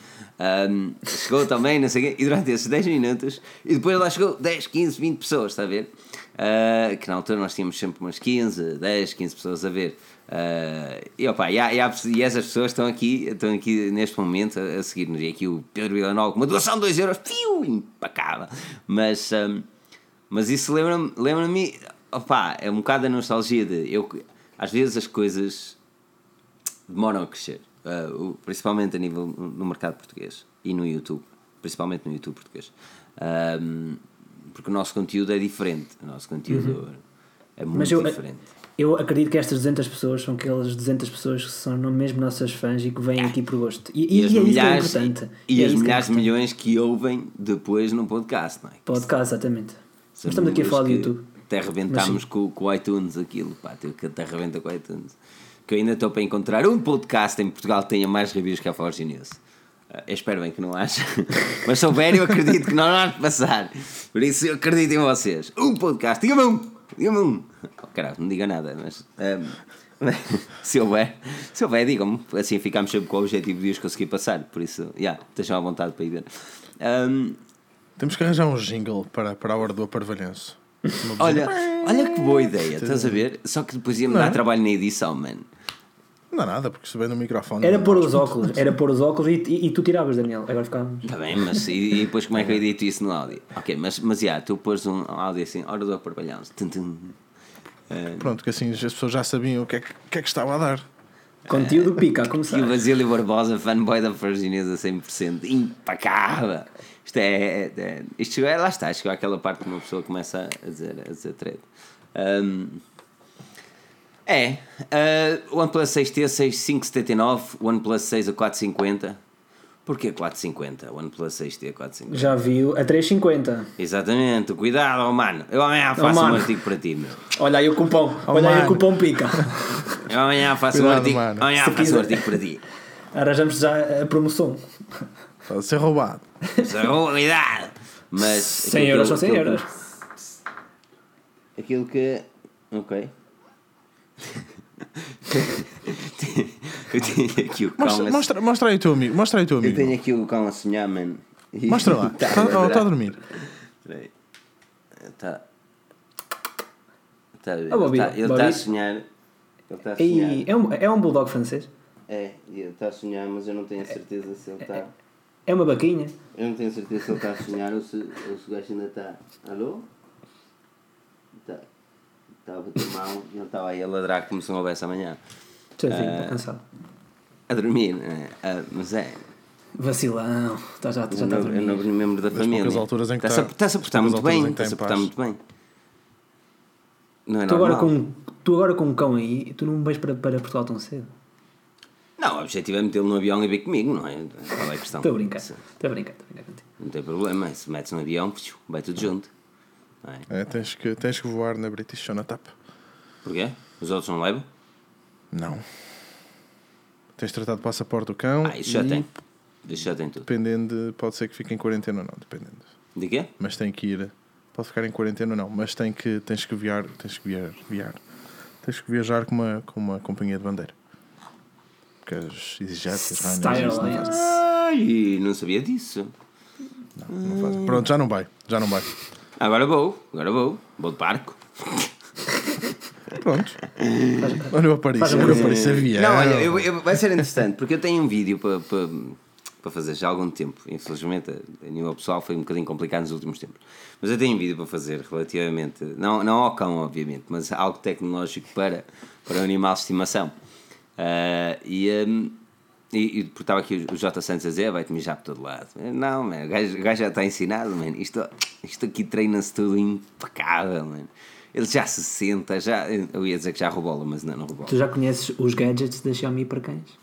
Ahm, chegou também, não sei o quê, e durante esses 10 minutos, e depois lá chegou 10, 15, 20 pessoas, está a ver? Ah, que na altura nós tínhamos sempre umas 15, 10, 15 pessoas a ver. Ah, e, opa, e, há- e, há- e essas pessoas estão aqui, estão aqui neste momento a, a seguir-nos. E aqui o Pedro Villanova com uma doação de 2 euros, piu, impacável. Mas, ahm, mas isso lembra-me, lembra-me, opá, é um bocado a nostalgia de eu, às vezes as coisas demoram a crescer, o- principalmente a nível no mercado português e no YouTube, principalmente no YouTube português, Ahm, porque o nosso conteúdo é diferente, o nosso conteúdo é muito eu, diferente. eu acredito que estas 200 pessoas são aquelas 200 pessoas que são mesmo nossas fãs e que vêm aqui por gosto. E, e, E, as e é isso que é milhares, importante. e é as é milhares de milhões que ouvem depois no podcast, não é? Podcast, exatamente. São estamos aqui a falar do YouTube. Até arrebentámos com, com o iTunes aquilo, pá, teve que até arrebenta com o iTunes. Que eu ainda estou para encontrar um podcast em Portugal que tenha mais reviews que a Forge News. Ah, eu espero bem que não haja, *laughs* mas se houver, eu acredito que não há de passar. Por isso, eu acredito em vocês. Um podcast, diga-me um, diga-me um. Oh, caralho, não diga nada, mas ahm, *laughs* se houver, se houver, digam-me. Assim ficamos sempre com o objetivo de os conseguir passar. Por isso, já, yeah, estejam à vontade para ir ver. Ahm, Temos que arranjar um jingle para, para a hora do aparvalhenço. Olha, olha que boa ideia, estás a ver? Só que depois ia-me dar é? trabalho na edição, mano. Não dá nada, porque se vem no microfone. Era pôr os muito. óculos, era pôr os óculos e, e, e tu tiravas, Daniel. Agora ficávamos. Está bem, mas e, e depois como é que eu edito isso no áudio? Ok, mas, mas já, tu pôs um áudio assim, hora do aparvalhão. Tum, tum. Eh, Pronto, que assim as pessoas já sabiam o que é que, o que, é que estava a dar. Conteúdo pica a começar. *laughs* E o Basílio Barbosa, fanboy da Virginesa 100%, impacável. Isto é, é, é- Isto é, lá está, chegou àquela parte que uma pessoa começa a dizer, a dizer trade. Um, é, uh, OnePlus 6T 6579, OnePlus 6 a 450. Porquê 450? OnePlus 6T a 450. Já viu a 350. Exatamente, cuidado, oh, mano. Eu amanhã faço um mano. artigo para ti, meu. Olha aí o cupom. Olha aí o mano. cupom pica. Eu amanhã faço um Cuidado, artigo. mano. Amanhã Se faço um quiser. artigo para ti. Arranjamos já a promoção. A ser roubado. Cuidado. Mas. 100 aquilo euros são 100 aquilo euros. Aquilo que. Ok. Eu tenho aqui o cão Mostra, a mostra, mostra aí o teu amigo. Mostra aí o teu Eu amigo. tenho aqui o cão a sonhar, mano. E- Mostra lá. *laughs* Tá, Está tá, tá a dormir. Peraí. Tá. Tá a ver. Ah, tá- Ele está a sonhar. Ele está a sonhar. E é um, é um bulldog francês. É, ele está a sonhar, mas eu não tenho a certeza se ele está. É uma vaquinha. Eu não tenho a certeza se ele está a sonhar ou se, ou se o gajo ainda está. Alô? Está. Está a bater mal e ele estava aí a ladrar como se não houvesse amanhã. Já fico, Ah. estou cansado. A dormir, né? Ah, mas é. Vacilão. Tá, já já está a dormir. não me membro da Das família. alturas em que Está-se a, tá- está-se a portar muito bem. Está-se a está em portar muito bem. Não é Tu agora, com, tu agora com um cão aí, tu não vais para, para Portugal tão cedo. Não, o objetivo é metê-lo no avião e vir comigo, não é? Qual é a questão? Estou a brincar. Estou a brincar, estou a brincar contigo. Não tem problema. Se metes no avião, vai tudo junto. É? É, tens, que, tens que voar na British Sonatap. Porquê? Os outros não levam? Não. Tens de tratar de passaporte do cão. Ah, isso já e, tem. Isso já tem tudo. Dependendo, de- pode ser que fique em quarentena ou não, dependendo. De quê? Mas tem que ir. Pode ficar em quarentena ou não, mas tem que, tens que viajar. Tens que viajar. viajar. Tens que viajar com uma, com uma companhia de bandeira. Porque as exigências não fazem. Ai, não sabia disso. Não, não fazem. Pronto, já não vai. Já não vai. Agora vou, agora vou. Vou de barco. Pronto. Olha o um Olha o. Aparício avião. Não, olha, eu, eu- vai ser interessante, porque eu tenho um vídeo para, para, para fazer já há algum tempo. Infelizmente, a nível pessoal, foi um bocadinho complicado nos últimos tempos. Mas eu tenho um vídeo para fazer relativamente, não, não ao cão, obviamente, mas algo tecnológico para, para o animal de estimação. Ah, e, hum, e, e porque estava aqui o J. Santos a dizer, vai-te mijar por todo lado. Não, man, o, gajo, o gajo já está ensinado, man. Isto, isto aqui treina-se tudo impecável, man. Ele já se senta, já, eu ia dizer que já rebola, mas não, não rebola. Tu já conheces os gadgets da Xiaomi para cães?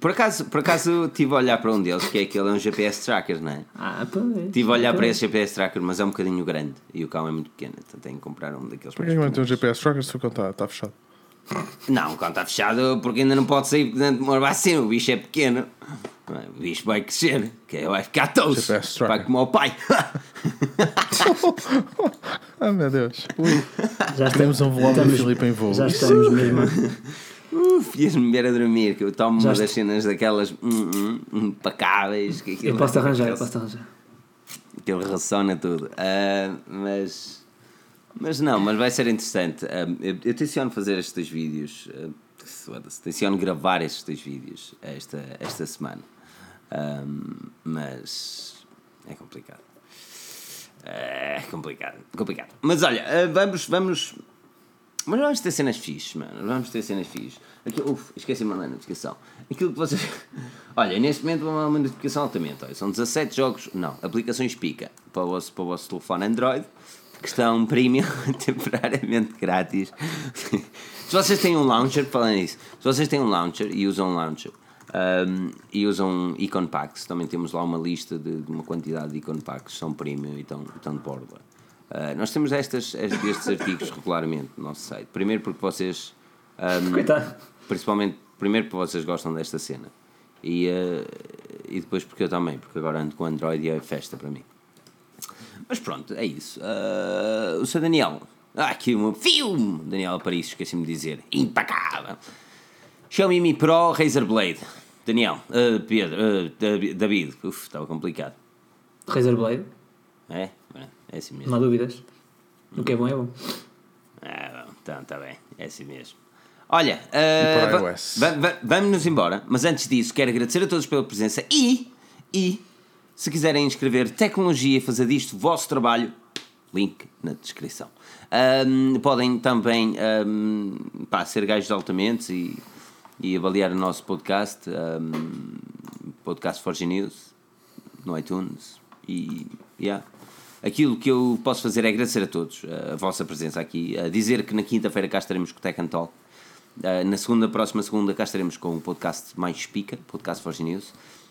Por acaso, por acaso tive a olhar para um deles, que é aquele é um GPS tracker, não é? Ah, pois. Estive a olhar para Pois. esse GPS tracker, mas é um bocadinho grande e o cão é muito pequeno, então tenho que comprar um daqueles Por mais que não tem um. GPS tracker se o cão está tá fechado? Não, o cão está fechado porque ainda não pode sair dentro de uma vacina, o bicho é pequeno. O bicho vai crescer, que vai ficar tracker. Vai como o pai. *laughs* Ah, meu Deus. Ui. Já Temos um vlog do Filipe em voo. Já estamos mesmo. Uf, ias-me ver a dormir, que eu tomo Já uma das cenas daquelas hum, hum, impecáveis. Que aquilo Eu posso te arranjar, eu posso arranjar. Aquilo ressona tudo. Ah, mas. Mas não, mas vai ser interessante. Eu, eu tenciono fazer estes dois vídeos. tenciono gravar estes dois vídeos esta, esta semana. Ah, mas. É complicado. É complicado, complicado. Mas olha, ah, vamos, vamos. Mas vamos ter cenas fixes, mano. Vamos ter cenas fixes. Aqui, uf, esqueci-me uma notificação. Aquilo que vocês. *laughs* Olha, neste momento uma notificação altamente. Olha, são 17 jogos, não, aplicações pica para o vosso, para o vosso telefone Android que estão premium *laughs* temporariamente grátis. se vocês têm um launcher, falando nisso, se vocês têm um launcher e usam um launcher um, e usam icon packs, também temos lá uma lista de, de uma quantidade de icon packs que são premium e estão, estão de borda. Uh, nós temos estas, estes, artigos regularmente no nosso site. Primeiro porque vocês, um, Coitado. principalmente, primeiro porque vocês gostam desta cena e, uh, e depois porque eu também, porque agora ando com Android e é festa para mim. Mas pronto, é isso. Uh, o Sr. Daniel, ah, aqui um filme! Daniel Aparício, esqueci-me de dizer, impecável. Xiaomi Mi Pro Razer Blade. Daniel, uh, Pedro, uh, Davi- David, uf, estava complicado. Razer Blade, É? É assim mesmo. não há dúvidas. O que é bom é bom. Ah, bom, então está bem, é assim mesmo. Olha, uh, para va- iOS? va- va- vamos-nos embora, mas antes disso quero agradecer a todos pela presença e, e se quiserem inscrever tecnologia e fazer disto vosso trabalho, link na descrição. Ahm, podem também ahm, pá, ser gajos altamente e, e avaliar o nosso podcast, ahm, podcast Forge News, no iTunes e yeah. aquilo que eu posso fazer é agradecer a todos a vossa presença aqui, a dizer que na quinta-feira cá estaremos com o Tech and Talk, Uh, na segunda, próxima segunda cá estaremos com o podcast mais pica, podcast Forge News.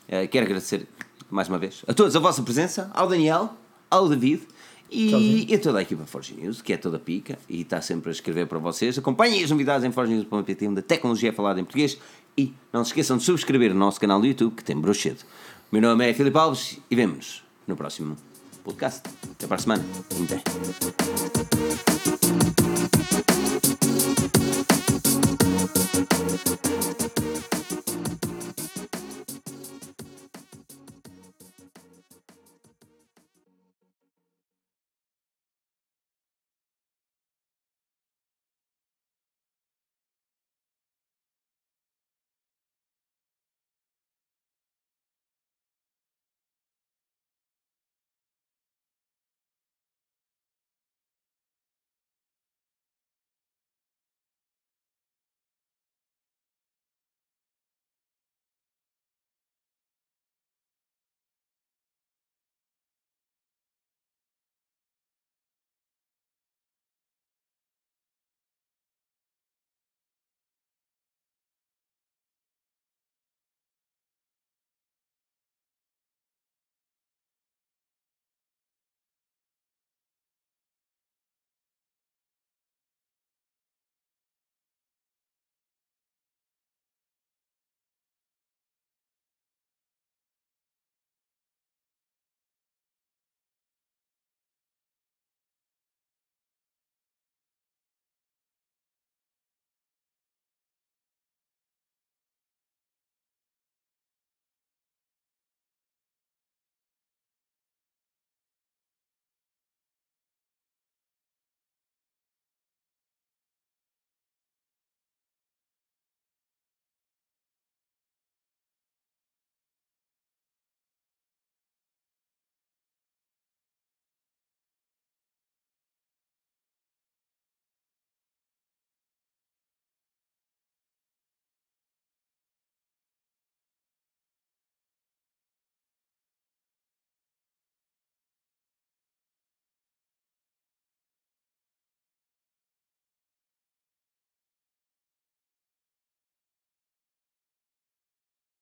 Uh, quero agradecer mais uma vez, a todos a vossa presença, ao Daniel, ao David e, e a toda a equipa Forge News, que é toda pica e está sempre a escrever para vocês. Acompanhem as novidades em forgenews.pt, onde a tecnologia é falada em português. E não se esqueçam de subscrever o nosso canal do YouTube, que tem brochedo. Meu nome é Filipe Alves e vemos no próximo podcast. Até para a semana. Até.